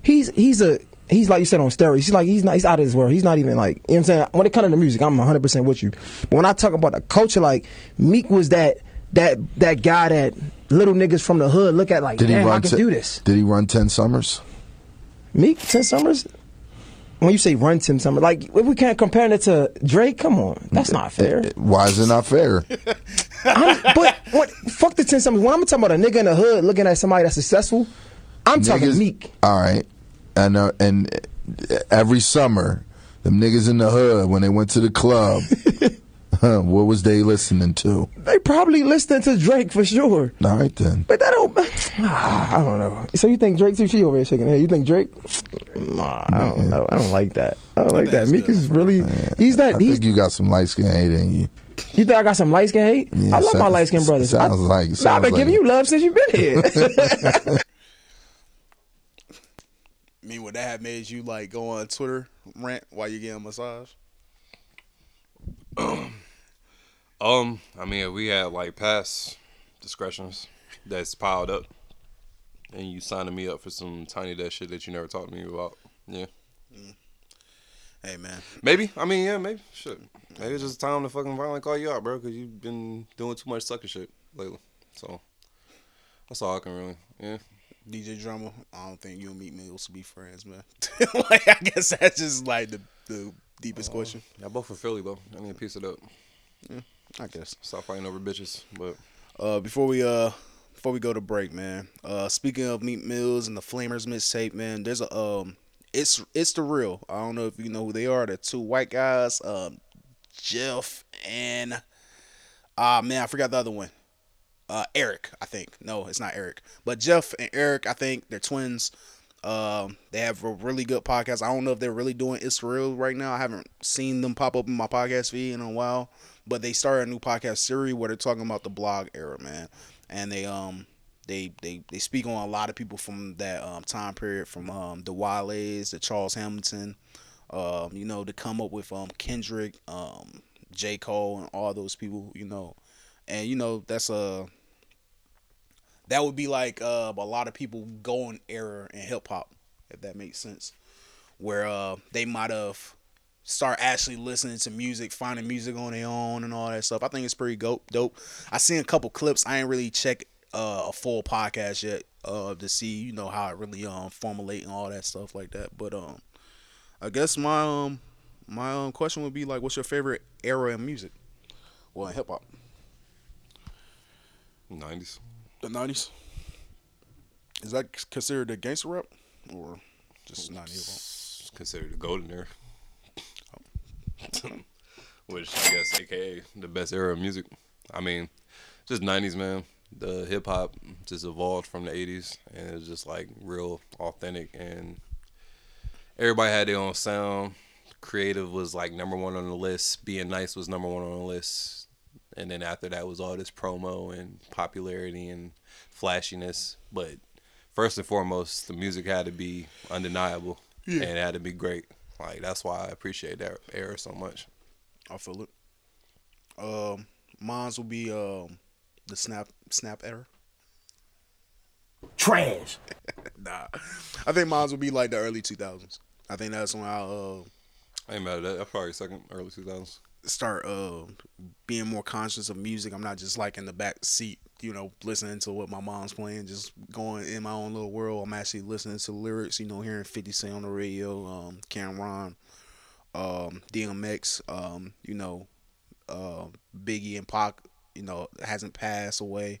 he's he's a he's like you said on steroids. He's like he's not he's out of his world. He's not even like you know what I'm saying. When it comes to the music, I'm 100 percent with you. But when I talk about the culture, like Meek was that that that guy that little niggas from the hood look at like,
Did he
damn, I
run?
can do this.
Did he run ten summers?
Meek, Ten Summers. When you say run Tim Summers, like if we can't compare it to Drake, come on, that's not fair.
Why is it not fair?
But what? Fuck the Ten Summers. When I'm talking about a nigga in the hood looking at somebody that's successful, I'm talking
Niggas-
Meek.
All right, and uh, and every summer, them niggas in the hood when they went to the club, what was they listening to?
They probably listening to Drake for sure.
All right then.
But that don't. I don't know. So you think Drake? Too? She over here shaking her head. You think Drake? Nah, I don't know. I don't like that. I don't like that. Meek is really. He's that.
I
not. He's.
think you got some light skin hate in you.
You think I got some light skin hate?
Yeah,
I love my light skin brothers.
sounds
I,
like-
Nah, I've been
like
giving
it.
you love since you've been here.
I mean, would that have made you like go on Twitter rant while you getting a massage?
Um, I mean, we had like past discretions that's piled up, and you signing me up for some tiny that shit that you never talked to me about, yeah. Mm.
Hey man,
Maybe. I mean, yeah, maybe. Shit. Mm. Maybe it's just time to fucking finally call you out, bro, because you've been doing too much sucker shit lately. So that's all I can really. Yeah.
DJ Drummer, I don't think you and Mills will be friends, man. like, I guess that's just like the, the deepest uh, question.
Y'all both from Philly though. I need to piece it up.
Yeah, I guess.
Stop fighting over bitches, but
Uh, before we uh before we go to break, man. Uh, speaking of Meat Mills and the Flamers mixtape, man. There's a um, it's it's the real. I don't know if you know who they are. They're two white guys, um, Jeff and ah man, I forgot the other one. Uh, Eric, I think. No, it's not Eric, but Jeff and Eric. I think they're twins. Um, they have a really good podcast. I don't know if they're really doing It's Real right now. I haven't seen them pop up in my podcast feed in a while, but they started a new podcast series where they're talking about the blog era, man. And they um they they they speak on a lot of people from that um time period, from um the Wale's, the Charles Hamilton, um you know to come up with um Kendrick, um J. Cole, and all those people, you know, and you know that's a that would be like uh, a lot of people going error in hip hop, if that makes sense, where uh, they might have start actually listening to music, finding music on their own and all that stuff. I think it's pretty dope. Dope. I seen a couple clips. I ain't really check uh, a full podcast yet uh, to see you know how it really um formulate and all that stuff like that. But um, I guess my um my um question would be like, what's your favorite era in music? Well, in hip hop.
nineties.
The nineties. Is that considered a gangster rap or just not hip hop?
Considered the golden era. Which I guess aka the best era of music. I mean, just nineties man. The hip hop just evolved from the eighties and it was just like real authentic and everybody had their own sound. Creative was like number one on the list. Being nice was number one on the list. and then after that was all this promo and popularity and flashiness. But first and foremost, the music had to be undeniable
Yeah.
and it had to be great. Like that's why I appreciate that era so much.
I feel it. Um, mine's will be um the snap snap era.
Trash.
nah, I think mine's will be like the early two thousands. I think that's when I uh
I ain't mad at that. That's probably second early two thousands.
Start uh being more conscious of music. I'm not just like in the back seat, you know, listening to what my mom's playing, just going in my own little world. I'm actually listening to lyrics, you know, hearing 50 Cent on the radio, um, Cam'ron, um, DMX, um, you know, uh, Biggie and Pac, you know, hasn't passed away.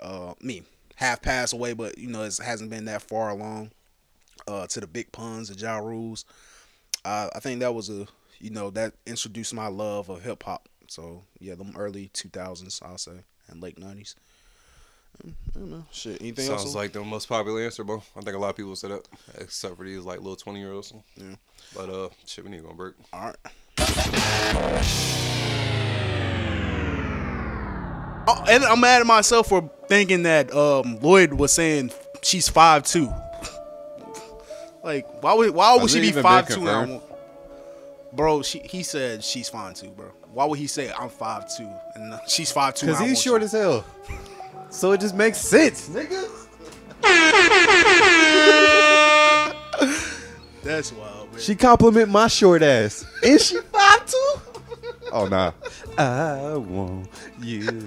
Uh, me have passed away, but you know, it hasn't been that far along. Uh, to the big puns, the Ja Rules. Uh, I think that was a, you know, that introduced my love of hip hop. So yeah, them early 2000s, I'll say, and late 90s. Mm, I don't know. Shit. Anything
Sounds
else?
like the most popular answer, bro. I think a lot of people said that, except for these like little twenty year olds.
Yeah.
But uh, shit, we need to go break.
All right. Oh, and I'm mad at myself for thinking that um, Lloyd was saying she's five two. Like, why would why would
Has
she be five two
confirmed?
Bro, she he said she's fine too, bro. Why would he say I'm five two and she's five two?
Because he's short as hell. So it just makes sense, nigga.
That's wild, man.
She compliment my short ass. Is she five two? Oh nah. I want you.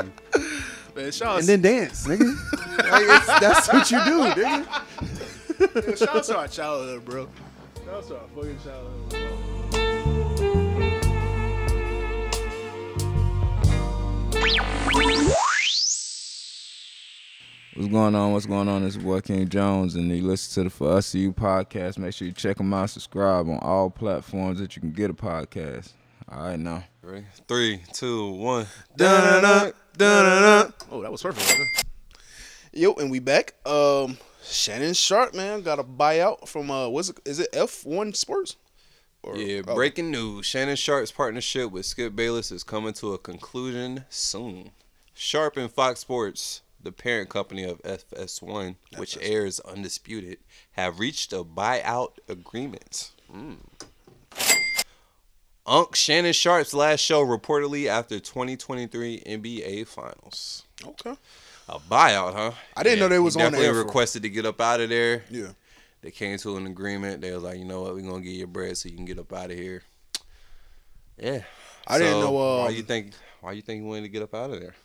Man, shout
And then dance, nigga. Like, it's- that's what you do, nigga.
Shout out to our childhood, bro. Shout out to our fucking childhood. bro.
What's going on? What's going on? It's your boy King Jones, and you listen to the For Us to You podcast. Make sure you check them out. Subscribe on all platforms that you can get a podcast. All right, now.
Ready? Three, two, one.
Dun-dun-dun, dun-dun-dun. Oh, that was perfect. Right. Yo, and we back. Um, Shannon Sharpe, man, got a buyout from uh, what's it? Is it F1 Sports? Or-
Yeah,
oh.
breaking news. Shannon Sharpe's partnership with Skip Bayless is coming to a conclusion soon. Sharpe and Fox Sports, the parent company of FS1, which airs Undisputed, have reached a buyout agreement. Mm. Unc Shannon Sharpe's last show reportedly after 2023 NBA Finals.
Okay.
A buyout, huh?
I didn't know they
he
was on
definitely requested to get up out of there.
Yeah.
They came to an agreement. They was like, you know what, we're gonna get your bread so you can get up out of here. Yeah.
I didn't
So,
know,
why
um,
you think why you think you wanted to get up out of there?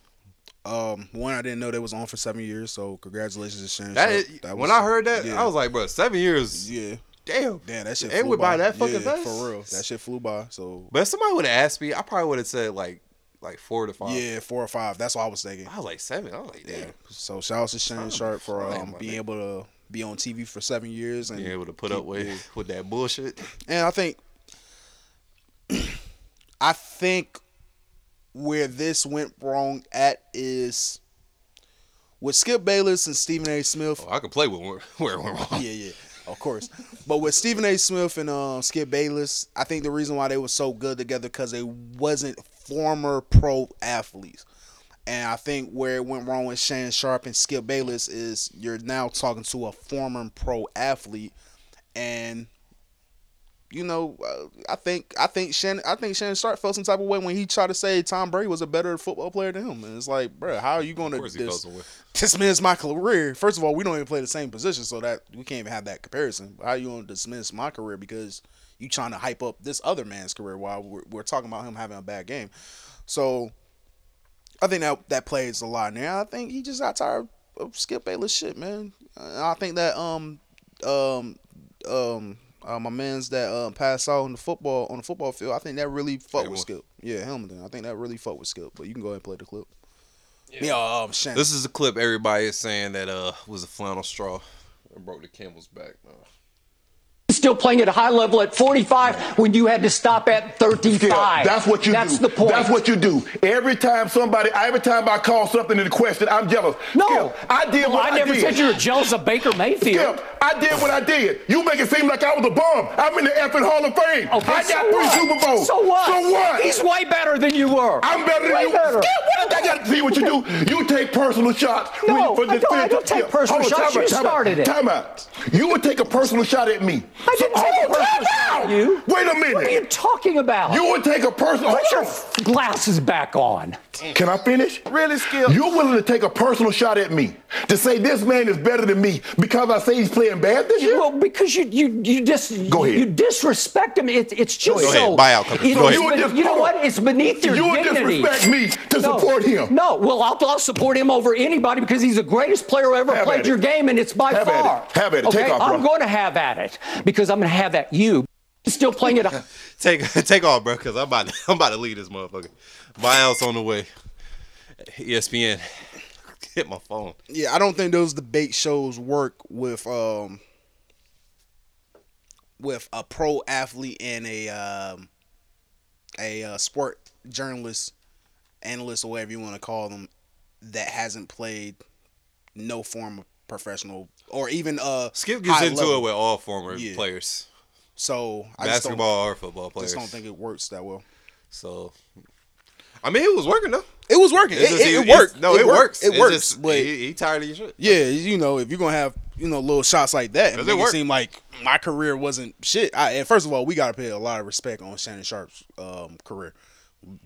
Um, one, I didn't know they was on for seven years, so congratulations to Shannon
That.
That
when
was-
I heard that,
yeah.
I was like, bro, seven years.
Yeah.
Damn.
Damn, that shit
It
flew
went by that fucking
yeah. For real. That shit flew by. So
But if somebody would have asked me, I probably would have said like like four to five.
Yeah, four or five. That's what I was thinking.
I was like seven. I was like, damn.
Yeah. So shout out to Shannon Sharpe for um, being able to be on TV for seven years and
Being able to put
keep-
up with
yeah.
with that bullshit.
And I think I think where this went wrong at is with Skip Bayless and Stephen A. Smith.
Oh, I could play with where, where it went wrong.
Yeah, yeah, of course. But with Stephen A. Smith and uh, Skip Bayless, I think the reason why they were so good together because they wasn't former pro athletes. And I think where it went wrong with Shannon Sharpe and Skip Bayless is you're now talking to a former pro athlete, and you know, uh, I think I think Shannon I think Shannon Sharpe felt some type of way when he tried to say Tom Brady was a better football player than him, and it's like, bro, how are you going to
course he felt some way.
dismiss my career? First of all, we don't even play the same position, so that we can't even have that comparison. How are you going to dismiss my career because you trying to hype up this other man's career while we're, we're talking about him having a bad game? So I think that that plays a lot in there. I think he just got tired of Skip Bayless shit, man. Uh, I think that um um um uh, my man's that um passed out on the football on the football field. I think that really fucked with Skip. Yeah, Hamilton. I think that really fucked with Skip. But you can go ahead and play the clip. Yeah, um, Shannon.
This is a clip everybody is saying that uh was a flannel straw. It broke the camel's back. No.
Still playing at a high level at 45 when you had to stop at 35.
That's what you
That's
do.
the point.
That's what you do. Every time somebody, every time I call something into question, I'm jealous.
No.
Skip, I did
Well,
what
I
I,
never
did.
said you were jealous of Baker Mayfield.
Skip, I did what I did. You make it seem like I was a bum. I'm in the effing Hall of Fame.
Okay,
I got
so
three
what?
Super Bowls.
So what?
So what?
He's way better than you were.
I'm better than you.
better.
Yeah, what I got to see what you do. You take personal shots.
No,
when-
I don't- I don't take personal
hold
shots.
time
You
time
started it.
Time out. You would take a personal shot at me.
I didn't take a
Hold
personal
time
shot
out.
at you.
Wait a minute.
What are you talking about?
You would take a personal.
Put your
hold on.
f- glasses back on.
Can I finish?
Really, Skip?
You're willing to take a personal shot at me to say this man is better than me because I say he's playing bad this year?
Well, because you you you just
Go ahead.
you disrespect him. It, it's just
Go ahead.
so.
Buy out, Coach.
it-
Go ahead.
ben-
You would
you know what? It's beneath your
You would
dignity.
disrespect me to
No.
support him.
No, well, I'll, I'll support him over anybody because he's the greatest player who ever
Have
played your
it.
game, and it's by
Have at it. Have at it.
Okay,
Take off,
I'm going to have at it because I'm going to have at you. Still playing it.
take take off, bro, because I'm about to, I'm about to leave this motherfucker. Buyouts on the way. ESPN. Hit my phone.
Yeah, I don't think those debate shows work with um with a pro athlete and a um a uh, sport journalist, analyst, or whatever you want to call them, that hasn't played no form of professional or even uh
Skip gets into
level.
it with all former
Yeah.
players.
So I
basketball or football players.
Just don't think it works that well.
So, I mean, it was working though.
It was working.
It's
It,
just-
it, it worked.
No, it,
worked.
works.
It works.
just-
but
he, he tired of your shit.
Yeah, you know, if you're gonna have you know little shots like that,
it
it
work?
seem like my career wasn't shit. I, and first of all, we gotta pay a lot of respect on Shannon Sharpe's um, career.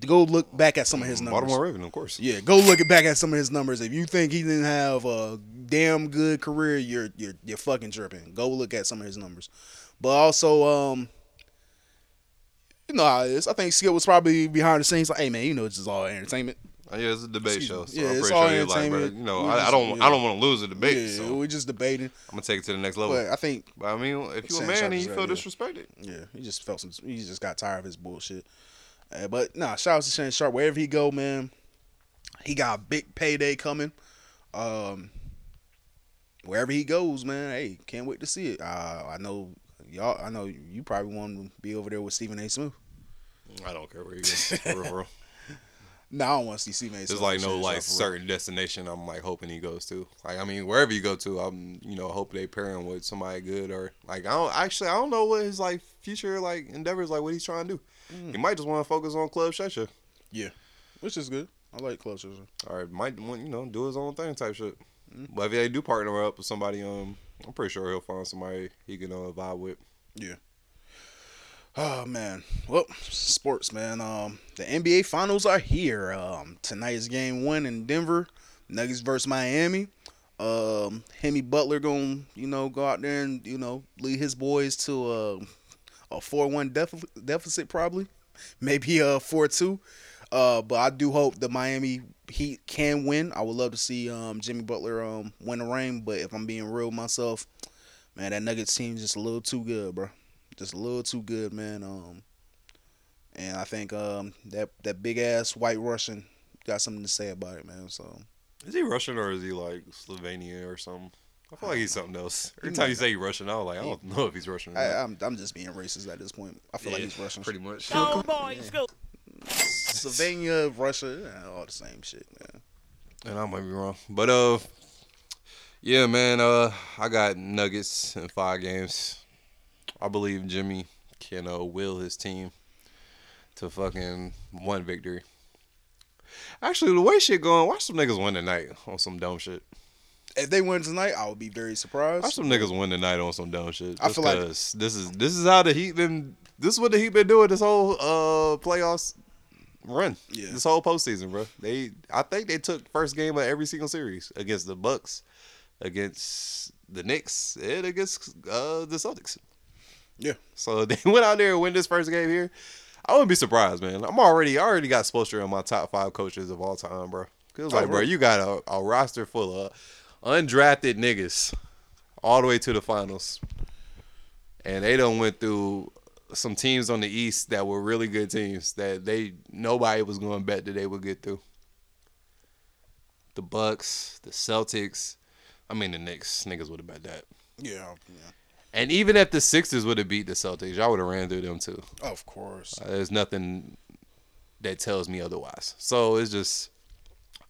Go look back at some of his numbers.
Baltimore Raven, of course.
Yeah, go look back at some of his numbers. If you think he didn't have a damn good career, you're you're you're fucking tripping. Go look at some of his numbers. But also, um, you know how it is. I think Skip was probably behind the scenes like, hey man, you know this is all entertainment.
Uh, yeah, it's a debate
Excuse
show. So
Yeah,
I'm
it's all
he's like, bro, you know, I, I don't,
yeah.
I don't want to lose a debate.
Yeah,
so
we're just debating.
I'm gonna take it to the next level.
But I think,
But I mean, if you're a man and you feel disrespected,
Yeah, he just felt some. He just got tired of his bullshit. Uh, but nah, shout out to Shannon Sharpe. Wherever he go, man, he got a big payday coming. Um, wherever he goes, man, hey, can't wait to see it. Uh, I know y'all. I know you probably want to be over there with Stephen A. Smith.
I don't care where you go. For real, for real.
No, I don't want to see Stephen A.
There's like no like
Sharpe real.
certain destination I'm like hoping he goes to. Like I mean, wherever you go to, I'm you know hope they pair him with somebody good or like I don't actually I don't know what his like future like endeavors like what he's trying to do.
Mm.
He might just want to focus on Club Shay Shay.
Yeah, which is good. I like Club Shay
Shay. All right, might want you know do his own thing type shit.
Mm-hmm.
But if they do partner up with somebody, um, I'm pretty sure he'll find somebody he can uh, vibe with.
Yeah. Oh man. Well, sports, man. Um, the NBA finals are here. Um, tonight's game one in Denver, Nuggets versus Miami. Um, Himmy Butler gonna you know go out there and you know lead his boys to a a four one deficit deficit probably, maybe a four two. Uh, but I do hope the Miami Heat can win. I would love to see um Jimmy Butler um win the ring. But if I'm being real myself, man, that Nuggets team just a little too good, bro. Just a little too good, man. Um, and I think um that that big ass white Russian got something to say about it, man. So
Is he Russian or is he like Slovenia or something? I feel like he's something else. Every time you say he's Russian, I was like, I don't know if he's Russian. Or
I,
not.
I'm I'm just being racist at this point. I feel like he's Russian.
pretty much.
Go boys, go.
Slovenia, Russia, all the same shit, man.
And I might be wrong. But uh yeah, man, uh I got Nuggets in five games. I believe Jimmy can uh, will his team to fucking one victory. Actually, the way shit going, watch some niggas win tonight on some dumb shit.
If they win tonight, I would be very surprised.
Watch some niggas win tonight on some dumb shit.
I feel like-
this is this is how the Heat been. This is what the Heat been doing this whole uh playoffs run.
Yeah.
This whole postseason, bro. They I think they took first game of every single series against the Bucks, against the Knicks, and against uh the Celtics.
Yeah.
So they went out there and win this first game here. I wouldn't be surprised, man. I'm already I already got Spoelstra in my top five coaches of all time, bro. 'Cause
Oh,
like, bro, you got a, a roster full of undrafted niggas all the way to the finals. And they done went through some teams on the East that were really good teams that they nobody was going to bet that they would get through. The Bucks, the Celtics, I mean the Knicks, niggas would have bet that.
Yeah, yeah.
And even if the Sixers would have beat the Celtics, y'all would have ran through them too.
Of course.
Uh, there's nothing that tells me otherwise. So it's just,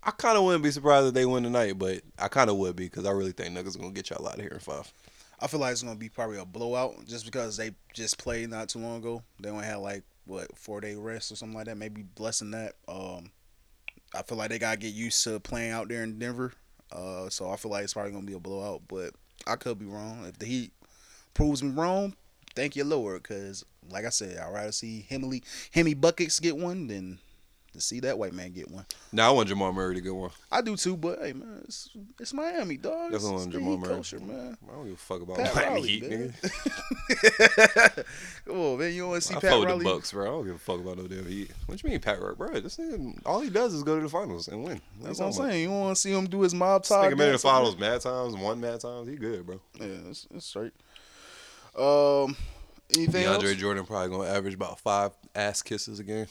I kind of wouldn't be surprised if they win tonight, but I kind of would be because I really think Nuggets gonna get y'all out of here in five.
I feel like it's gonna be probably a blowout just because they just played not too long ago. They only had like what four day rest or something like that, maybe less than that. Um, I feel like they gotta get used to playing out there in Denver. Uh, so I feel like it's probably gonna be a blowout, but I could be wrong. If the Heat proves me wrong, thank you, Lord, because like I said, I'd rather see Hemley Himmy buckets get one than to see that white man get one.
Now I want Jamal Murray to get one.
I do too, but hey man, it's, it's Miami, dog. It's,
Definitely
it's
want
the
Jamal Murray.
culture, man.
I don't give a fuck about
Pat
Miami
Riley,
Heat,
man.
nigga.
Come on, man. You want to see
I
Pat Riley?
the Bucks, bro. I don't give a fuck about no damn Heat. What you mean, Pat Riley, bro? This nigga, all he does is go to the finals and win.
That's what I'm saying. You want to see him do his mob tie?
nigga in the finals
there?
mad times, one mad times. He good, bro.
Yeah, that's, it's straight. Um, anything
DeAndre
else?
Jordan probably gonna average about five ass kisses a game.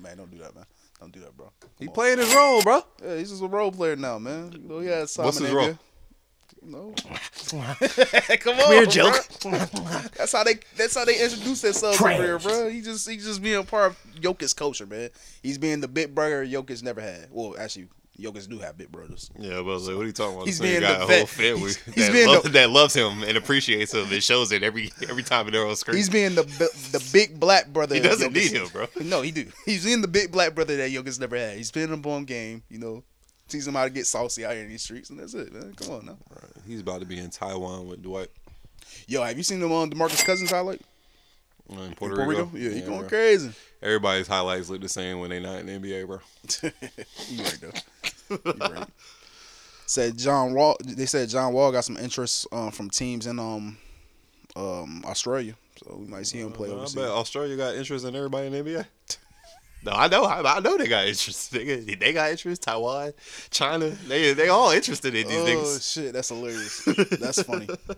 Man, don't do that, man. Don't do that, bro.
He playing his role, bro.
Yeah, he's just a role player now, man. You know, he had Simon
What's his role?
No. Come on,
Weird joke.
that's how they. That's how they introduce themselves
Trash.
over here, bro. He just. He just being a part of Jokic's culture, man. He's being the big brother Jokic never had. Well, actually, Jokic do have big brothers.
Yeah, but I was like, what are you talking about?
He's
nigga
being
got
the
a whole family
He's- he's
that,
the-
that loves him and appreciates him and shows it every every time they're on screen.
He's being the the big black brother.
He doesn't need him, bro.
No, he do. He's in the big black brother that Jokic never had. He's been up on game, you know, teach him how to get saucy out here in these streets, and that's it, man. Come on now.
He's about to be in Taiwan with Dwight.
Yo, have you seen them on Demarcus Cousins highlight?
Uh, In Puerto,
Puerto
Rico?
Rico? Yeah, he going
bro.
crazy.
Everybody's highlights look the same when they not in the NBA, bro.
you right though. You right. Said John Wall. They said John Wall got some interest um, from teams in um um Australia, so we might see him play
I
overseas.
bet Australia got interest in everybody in the NBA. No, I know, I, I know they got interest. They, they got interest. Taiwan, China, they they all interested in these
oh
niggas.
shit, that's hilarious. That's funny.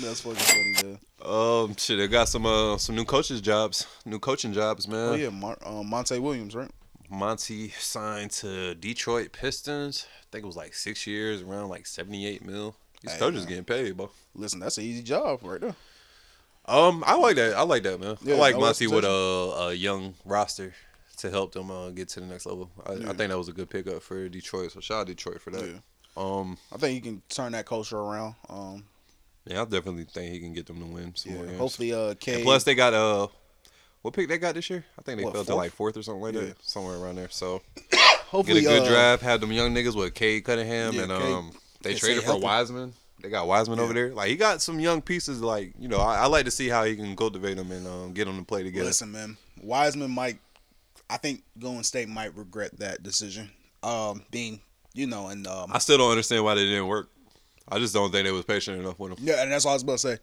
that's fucking funny, man.
Um, shit, they got some uh some new coaches jobs, new coaching jobs, man.
Oh yeah, Mar- um, Monty Williams, right?
Monty signed to Detroit Pistons. I think it was like six years, around like seventy eight mil. These
Hey,
coaches
man.
getting paid, bro.
Listen, that's an easy job right there.
Um, I like that. I like that, man.
Yeah,
I like
no
Monty with a, a young roster to help them uh, get to the next level. I,
Yeah.
I think that was a good pickup for Detroit. So shout out Detroit for that.
Yeah.
Um,
I think he can turn that culture around. Um,
yeah, I definitely think he can get them to win some
Yeah,
more games.
hopefully, uh,
And plus they got uh, what pick they got this year? I think they
What,
fell to like fourth or something like
Yeah.
that, somewhere around there. So
Hopefully,
get a good
uh,
draft. Had them young niggas with Cade Cunningham
Yeah,
and um, they traded for. Wiseman. They got Wiseman over there. Like he got some young pieces. Like you know, I, I like to see how he can cultivate them and um, get them to play together.
Listen, man, Wiseman might. I think Golden State might regret that decision. Um, being you know, and um,
I still don't understand why they didn't work. I just don't think they was patient enough with him.
yeah, and that's all I was about to say.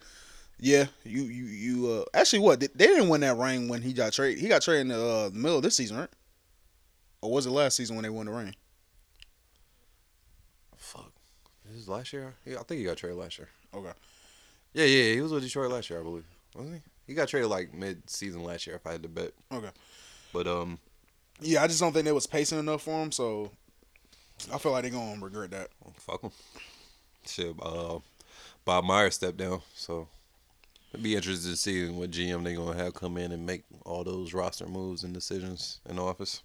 Yeah, you you you. Uh, actually, what they they didn't win that ring when he got traded. He got traded in the, uh, the middle of this season, right? Or was it last season when they won the ring?
Fuck, this is last year. Yeah, I think he got traded last year.
Okay.
Yeah, yeah, he was with Detroit last year, I believe. Wasn't he? He got traded like mid season last year, if I had to bet.
Okay.
But um,
Yeah, I just don't think they was pacing enough for him. So I feel like they're gonna regret that.
fuck them. Shit, uh, Bob Myers stepped down, so it'd be interesting to see what GM they gonna have come in and make all those roster moves and decisions in the office.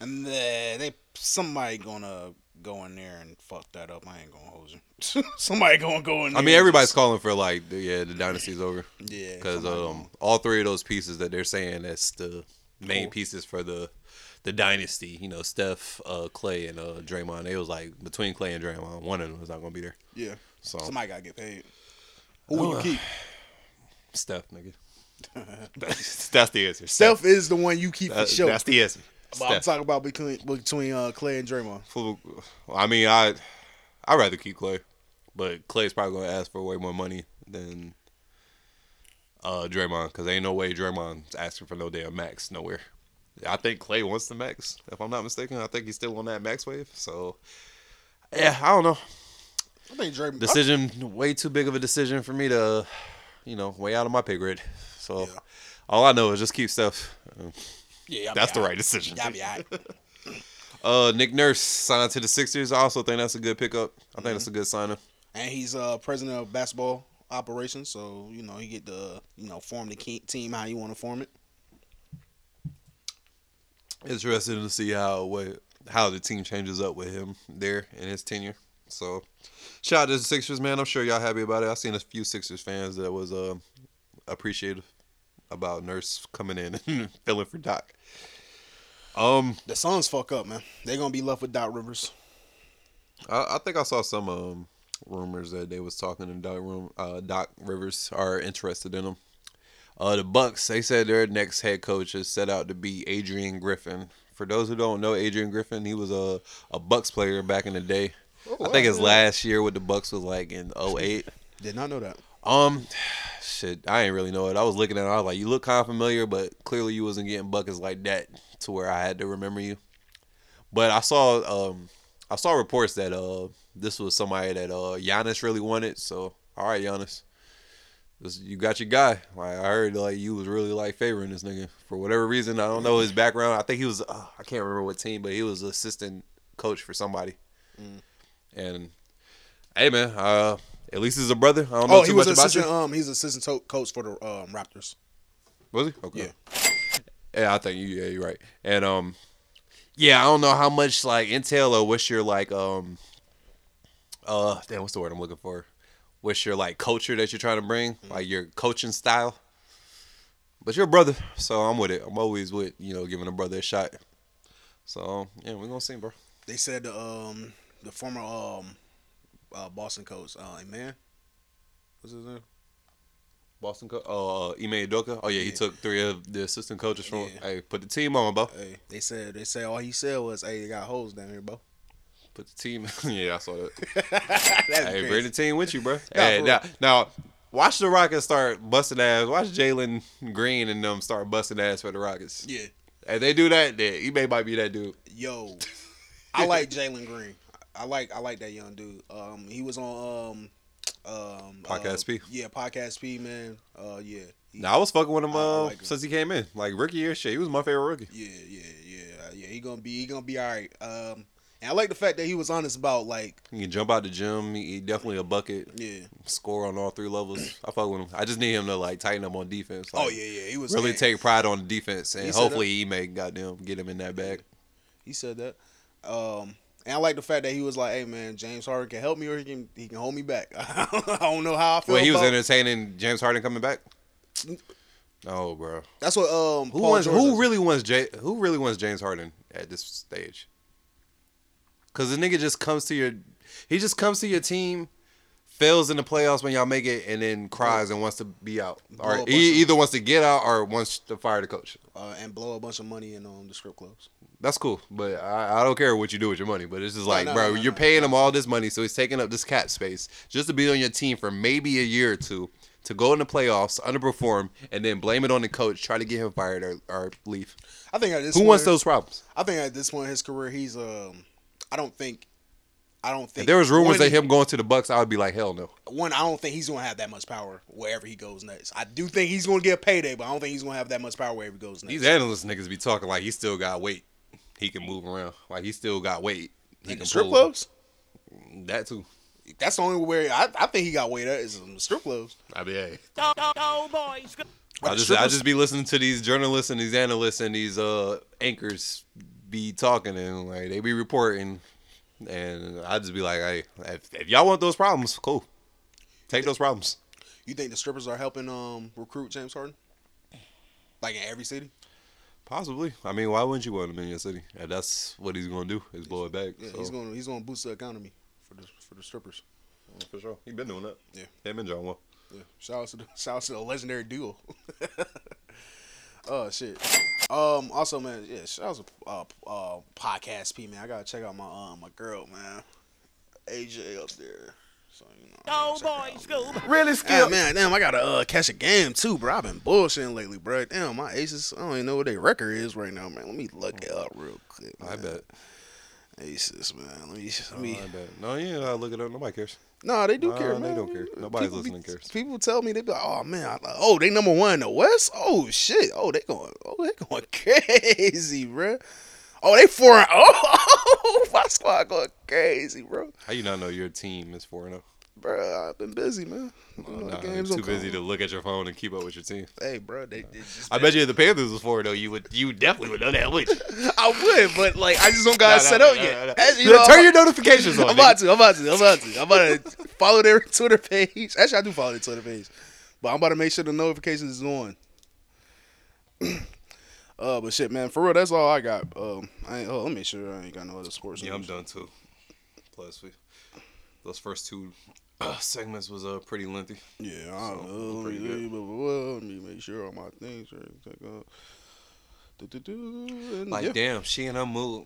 And they, they somebody gonna go in there and fuck that up. I ain't gonna hold you. somebody gonna go in. there
I mean, everybody's
just-
calling for like, yeah, the dynasty's over.
Yeah,
because um, all three of those pieces that they're saying that's the main
Cool.
pieces for the the dynasty. You know, Steph, uh, Clay, and uh, Draymond. They was like between Clay and Draymond, one of them was not gonna be there.
Yeah.
So
Somebody gotta get paid. Who will you
Uh,
keep?
Steph, nigga. that's, that's the answer.
Steph is the one you keep for sure.
That's the answer.
I'm
Steph.
talking about between between uh, Clay and Draymond.
I mean, I I'd rather keep Clay, but Clay's probably gonna ask for way more money than uh Draymond because ain't no way Draymond's asking for no damn max nowhere. I think Clay wants the max, if I'm not mistaken. I think he's still on that max wave. So yeah, I don't know.
I think Draymond.
Decision way too big of a decision for me to, you know, way out of my pay grade. So all I know is just keep Steph. Uh,
Yeah, y'all be
that's the
alright.
right decision.
Y'all be alright.
Uh, Nick Nurse signed to the Sixers. I also think that's a good pickup. I think that's a good signing.
and he's uh president of basketball operations, so you know he get to you know form the team how you want to form it.
Interested to see how what how the team changes up with him there in his tenure. So, shout out to the Sixers, man. I'm sure y'all happy about it. I seen a few Sixers fans that was uh, appreciative about Nurse coming in and filling for Doc. Um,
The Suns fuck up, man. They're gonna be left with Doc Rivers.
I, I think I saw some um, rumors that they was talking to Doc, Room, uh, Doc Rivers are interested in him. Uh, the Bucks, they said their next head coach is set out to be Adrian Griffin. For those who don't know Adrian Griffin, he was a, a Bucks player back in the day.
Oh,
I think his last year with the Bucks was like in 08.
Did not know that.
Um, shit, I ain't really know it. I was looking at it, I was like, you look kind of familiar, but clearly you wasn't getting buckets like that to where I had to remember you. But I saw um I saw reports that uh this was somebody that uh Giannis really wanted. So all right, Giannis, this, you got your guy. Like I heard like you was really like favoring this nigga for whatever reason. I don't know his background. I think he was uh, I can't remember what team, but he was assistant coach for somebody.
Mm.
And hey man, uh at least he's a brother. I don't know
Oh,
too
he was
much about
assistant.
you.
Um, he's assistant to- coach for the um, Raptors.
Was he? Okay. Yeah. I think you. Yeah, you're right. And um, yeah, I don't know how much like intel or what's your like um, uh, damn, what's the word I'm looking for? What's your like culture that you're trying to bring?
Mm-hmm.
Like your coaching style. But you're a brother, so I'm with it. I'm always with you know giving a brother a shot. So yeah, we're gonna see, bro.
They said the um the former um uh, Boston coach, uh, man, what's his name?
Boston coach. Oh, uh, Ime Udoka. Oh yeah, he took three of the assistant coaches from. Hey, put the team on, bro.
Hey, they said they said all he said was, "Hey, they got holes down here, bro."
Put the team. yeah, I saw that. Hey,
crazy.
bring the team with you, bro. Hey, now, now, watch the Rockets start busting ass. Watch Jalen Green and them start busting ass for the Rockets.
Yeah.
If they do that, then he may might be that dude.
Yo, I like Jalen Green. I like I like that young dude. Um, he was on um um
Podcast
uh,
P.
Yeah, podcast P man. Uh, yeah. He-
Now I was fucking with him uh,
like him.
since he came in, like rookie year shit. He was my favorite rookie.
Yeah, yeah, yeah, yeah. He gonna be he gonna be all right. Um, and I like the fact that he was honest about like
He can jump out the gym. He, he definitely a bucket.
Yeah.
Score on all three levels. I fuck with him. I just need him to like tighten up on defense.
Oh, yeah, yeah, he was
really
saying-
take pride on the defense, and
He
hopefully he may goddamn get him in that bag.
he said that. Um, and I like the fact that he was like, "Hey man, James Harden can help me or he can he can hold me back." I don't know how I feel.
Wait, he was entertaining James Harden coming back. Oh, bro.
That's what um
Who
Paul
wants? Who really wants? Jay, who really wants James Harden at this stage? Because the nigga just comes to your, he just comes to your team, fails in the playoffs when y'all make it, and then cries and wants to be out,
Blow
or
bunch
he either wants to get out or wants to fire the coach.
uh, and blow a bunch of money in um, the strip clubs.
That's cool, but I, I don't care what you do with your money. But it's just like,
no,
bro,
no,
you're
no,
paying him all this money, so he's taking up this cap space just to be on your team for maybe a year or two, to go in the playoffs, underperform, and then blame it on the coach, try to get him fired or, or leave.
I think at this
Who
point,
wants those problems?
I think at this point in his career, he's um, I don't think, I don't think
If there was rumors
one,
of him going to the Bucks, I would be like, hell no.
One, I don't think he's gonna have that much power wherever he goes next. I do think he's gonna get a payday, but I don't think he's gonna have that much power wherever he goes next.
These analyst niggas be talking like he still got weight. He can move around. Like he still got weight. He
In
can
the strip
pull.
clubs.
That too.
That's the only where I, I think he got weight at is in the strip clubs.
I mean, hey.
Go, go, go, boys.
I just I
strippers-
just be listening to these journalists and these analysts and these uh anchors be talking and like they be reporting and I just be like, hey, if, if y'all want those problems, cool. Take those problems.
You think the strippers are helping um recruit James Harden? Like in every city?
Possibly. I mean, why wouldn't you want him in your city? And that's what he's gonna do is blow it back.
Yeah,
so.
he's gonna he's gonna boost the economy for the for the strippers.
for sure. He been doing that.
Yeah.
Him and John Wall.
Yeah. Shout out to the shout out to the legendary duo. oh shit. Um. Also, man. Yeah. Shout out to uh, uh podcast P man. I gotta check out my um my girl man. AJ up there. So you know.
Go, boys. Go.
Really skilled. man, damn, I gotta uh, catch a game too, bro. I've been bullshitting lately, bro. Damn, my aces, I don't even know what their record is right now, man. Let me look it up real quick.
I bet.
Aces, man. Let me, let
Oh,
me.
No, yeah, I look it up. Nobody cares.
No, they do
No,
care,
they don't care. Nobody's
People be-
listening cares.
People tell me they be like, "Oh man, like, oh they number one in the West. Oh shit. Oh they going, oh they going crazy, bro. Oh they four. and- Oh, my squad going crazy, bro.
How you not know your team is four and oh? zero?
Bro, I've been busy, man. Know, the
Nah,
games
too busy to look at your phone and keep up with your team.
Hey, bro, they, they just.
I bet you if the Panthers was for it though, you would you definitely would know that, would you?
I would, but like I just don't got it
Nah,
set
nah,
up
nah,
yet.
nah, nah.
As you know,
turn
I'm-
your notifications on,
I'm about
nigga.
to. I'm about to. I'm about to. I'm about to follow their Twitter page. Actually, I do follow their Twitter page, but I'm about to make sure the notifications is on. uh, but shit, man, for real, that's all I got. Um, I ain't, oh, let me make sure I ain't got no other sports.
Yeah, I'm done too. Plus, we those first two uh, segments was uh pretty lengthy.
Yeah, I don't
So,
know. Let
pretty
me,
good.
blah, blah, blah. Let me make sure all my things are and
Like,
yeah.
damn, she in her mood.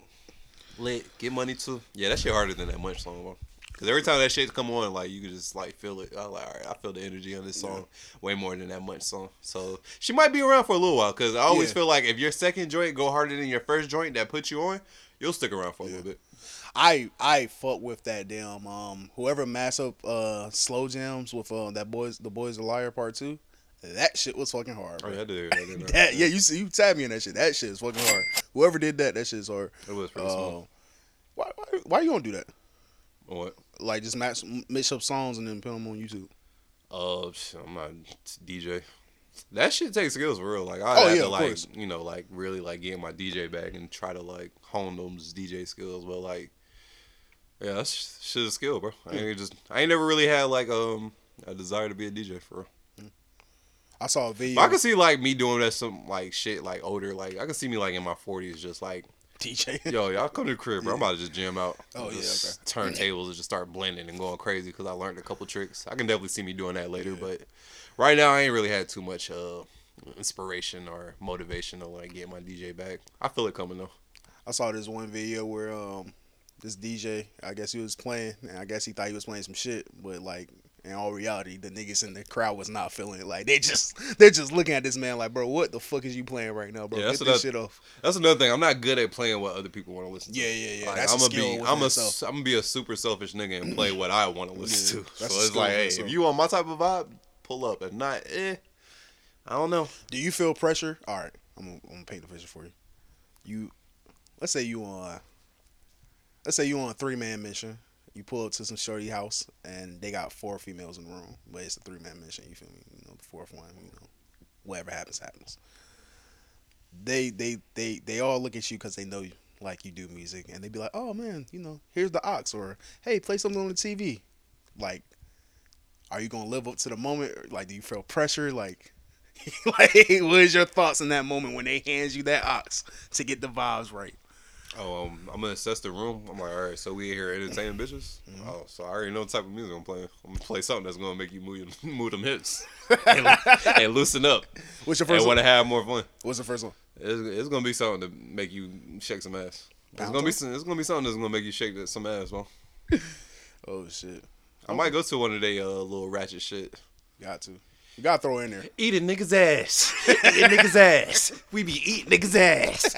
Lit, get money too. Yeah, that shit harder than that much song, bro. Cause every time that shit come on, like you can just like feel it. I'm like, all right, I feel the energy on this song way more than that much song. So she might be around for a little while. Cause I always
Yeah.
feel like if your second joint go harder than your first joint that put you on, you'll stick around for a little bit.
I I fuck with that damn um whoever mass up uh slow jams with uh that boys the boys a liar part two. That shit was fucking hard.
Oh, yeah, I did. I did.
That, yeah, you see, you tagged me in that shit. That shit is fucking hard. Whoever did that, that shit is hard.
It was pretty
Uh,
smooth.
Why, why why you gonna do that?
What?
Like just match mix up songs and then put them on YouTube.
Uh, I'm not DJ. That shit takes skills for real. Like I
Oh,
have
yeah,
to like
course.
you know like really like get my DJ back and try to like hone those DJ skills. But like, yeah, that's shit a skill, bro. I ain't just I ain't never really had like um a desire to be a DJ for real.
I saw a video.
But I can see like me doing that some like shit like older. Like I can see me like in my 40s just like
DJ.
Yo, y'all come to the crib, bro. I'm about to just jam out.
Oh, yeah,
Just Turntables and just start blending and going crazy because I learned a couple tricks. I can definitely see me doing that later, but right now I ain't really had too much uh inspiration or motivation to like get my DJ back. I feel it coming though.
I saw this one video where um this DJ, I guess he was playing, and I guess he thought he was playing some shit, but like in all reality, the niggas in the crowd was not feeling it. Like they just they're just looking at this man like, bro, what the fuck is you playing right now, bro?
yeah,
Get
that's
this shit off.
That's another thing. I'm not good at playing what other people want to listen to.
Yeah, yeah, yeah.
Like,
That's
I'm gonna
skill
be, I'm a. I'm gonna be a super selfish nigga and play what I want to listen
Yeah,
to. So it's like, hey, if you want my type of vibe, pull up. If not, eh, I don't know.
Do you feel pressure? All right, I'm gonna, I'm gonna paint the picture for you. You, let's say you on, let's say you on a three man mission. You pull up to some shorty house and they got four females in the room, but it's a three man mission. You feel me? You know, the fourth one, you know, whatever happens, happens. They they they they all look at you because they know you like you do music, and they be like, oh man, you know, here's the aux, or hey, play something on the TV. Like, are you gonna live up to the moment? Like, do you feel pressure? Like, like, what is your thoughts in that moment when they hands you that aux to get the vibes right?
Oh, um, I'm gonna assess the room. I'm like, all right, so we in here entertaining bitches.
Mm-hmm.
Oh, so I already know the type of music I'm playing. I'm gonna play something that's gonna make you move, your- move them hips and, and loosen up.
What's your first
And
one?
want to have more fun.
What's the first one?
It's, it's gonna be something to make you shake some ass. It's gonna be some, it's gonna be something that's gonna make you shake some ass, bro.
Oh shit!
I might go to one of they uh, little ratchet shit.
Got to. You gotta throw in there.
Eat a nigga's ass. Eat a nigga's ass. We be eating nigga's ass.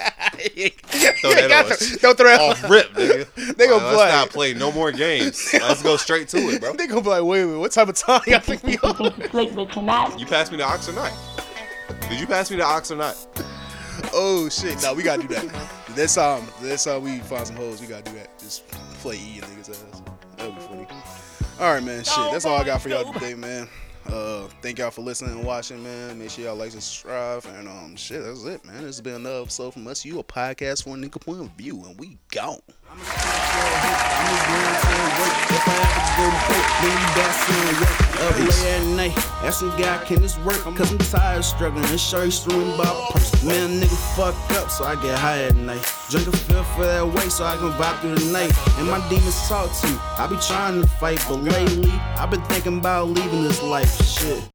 Throw that on.
to- don't throw that
off rip, nigga.
They gonna
Like,
play.
Let's not play no more games. Let's go straight to it, bro.
They gonna be like, wait, wait, what type of time y'all think we on?
Slick, you're
passed me the aux or not? Did you pass me the aux or not?
Oh shit! Nah, we gotta do that. That's um, that's how we find some hoes. We gotta do that. Just play E and niggas ass. That'd be funny. All right, man. Shit, that's all I got for y'all today, man. Uh, thank y'all for listening and watching, man. Make sure y'all like and subscribe, and um, shit, that's it, man. This has been another episode from us. You a podcast for a nigga point of view, and we gone.
Up late at night, asking God, can this work? Cause I'm tired of struggling and he's screwing by purse. Man, nigga fucked up, so I get high at night. Drink a feel for that way, so I can vibe through the night. And my demons talk to me. I be trying to fight, but lately, I've been thinking about leaving this life. Shit.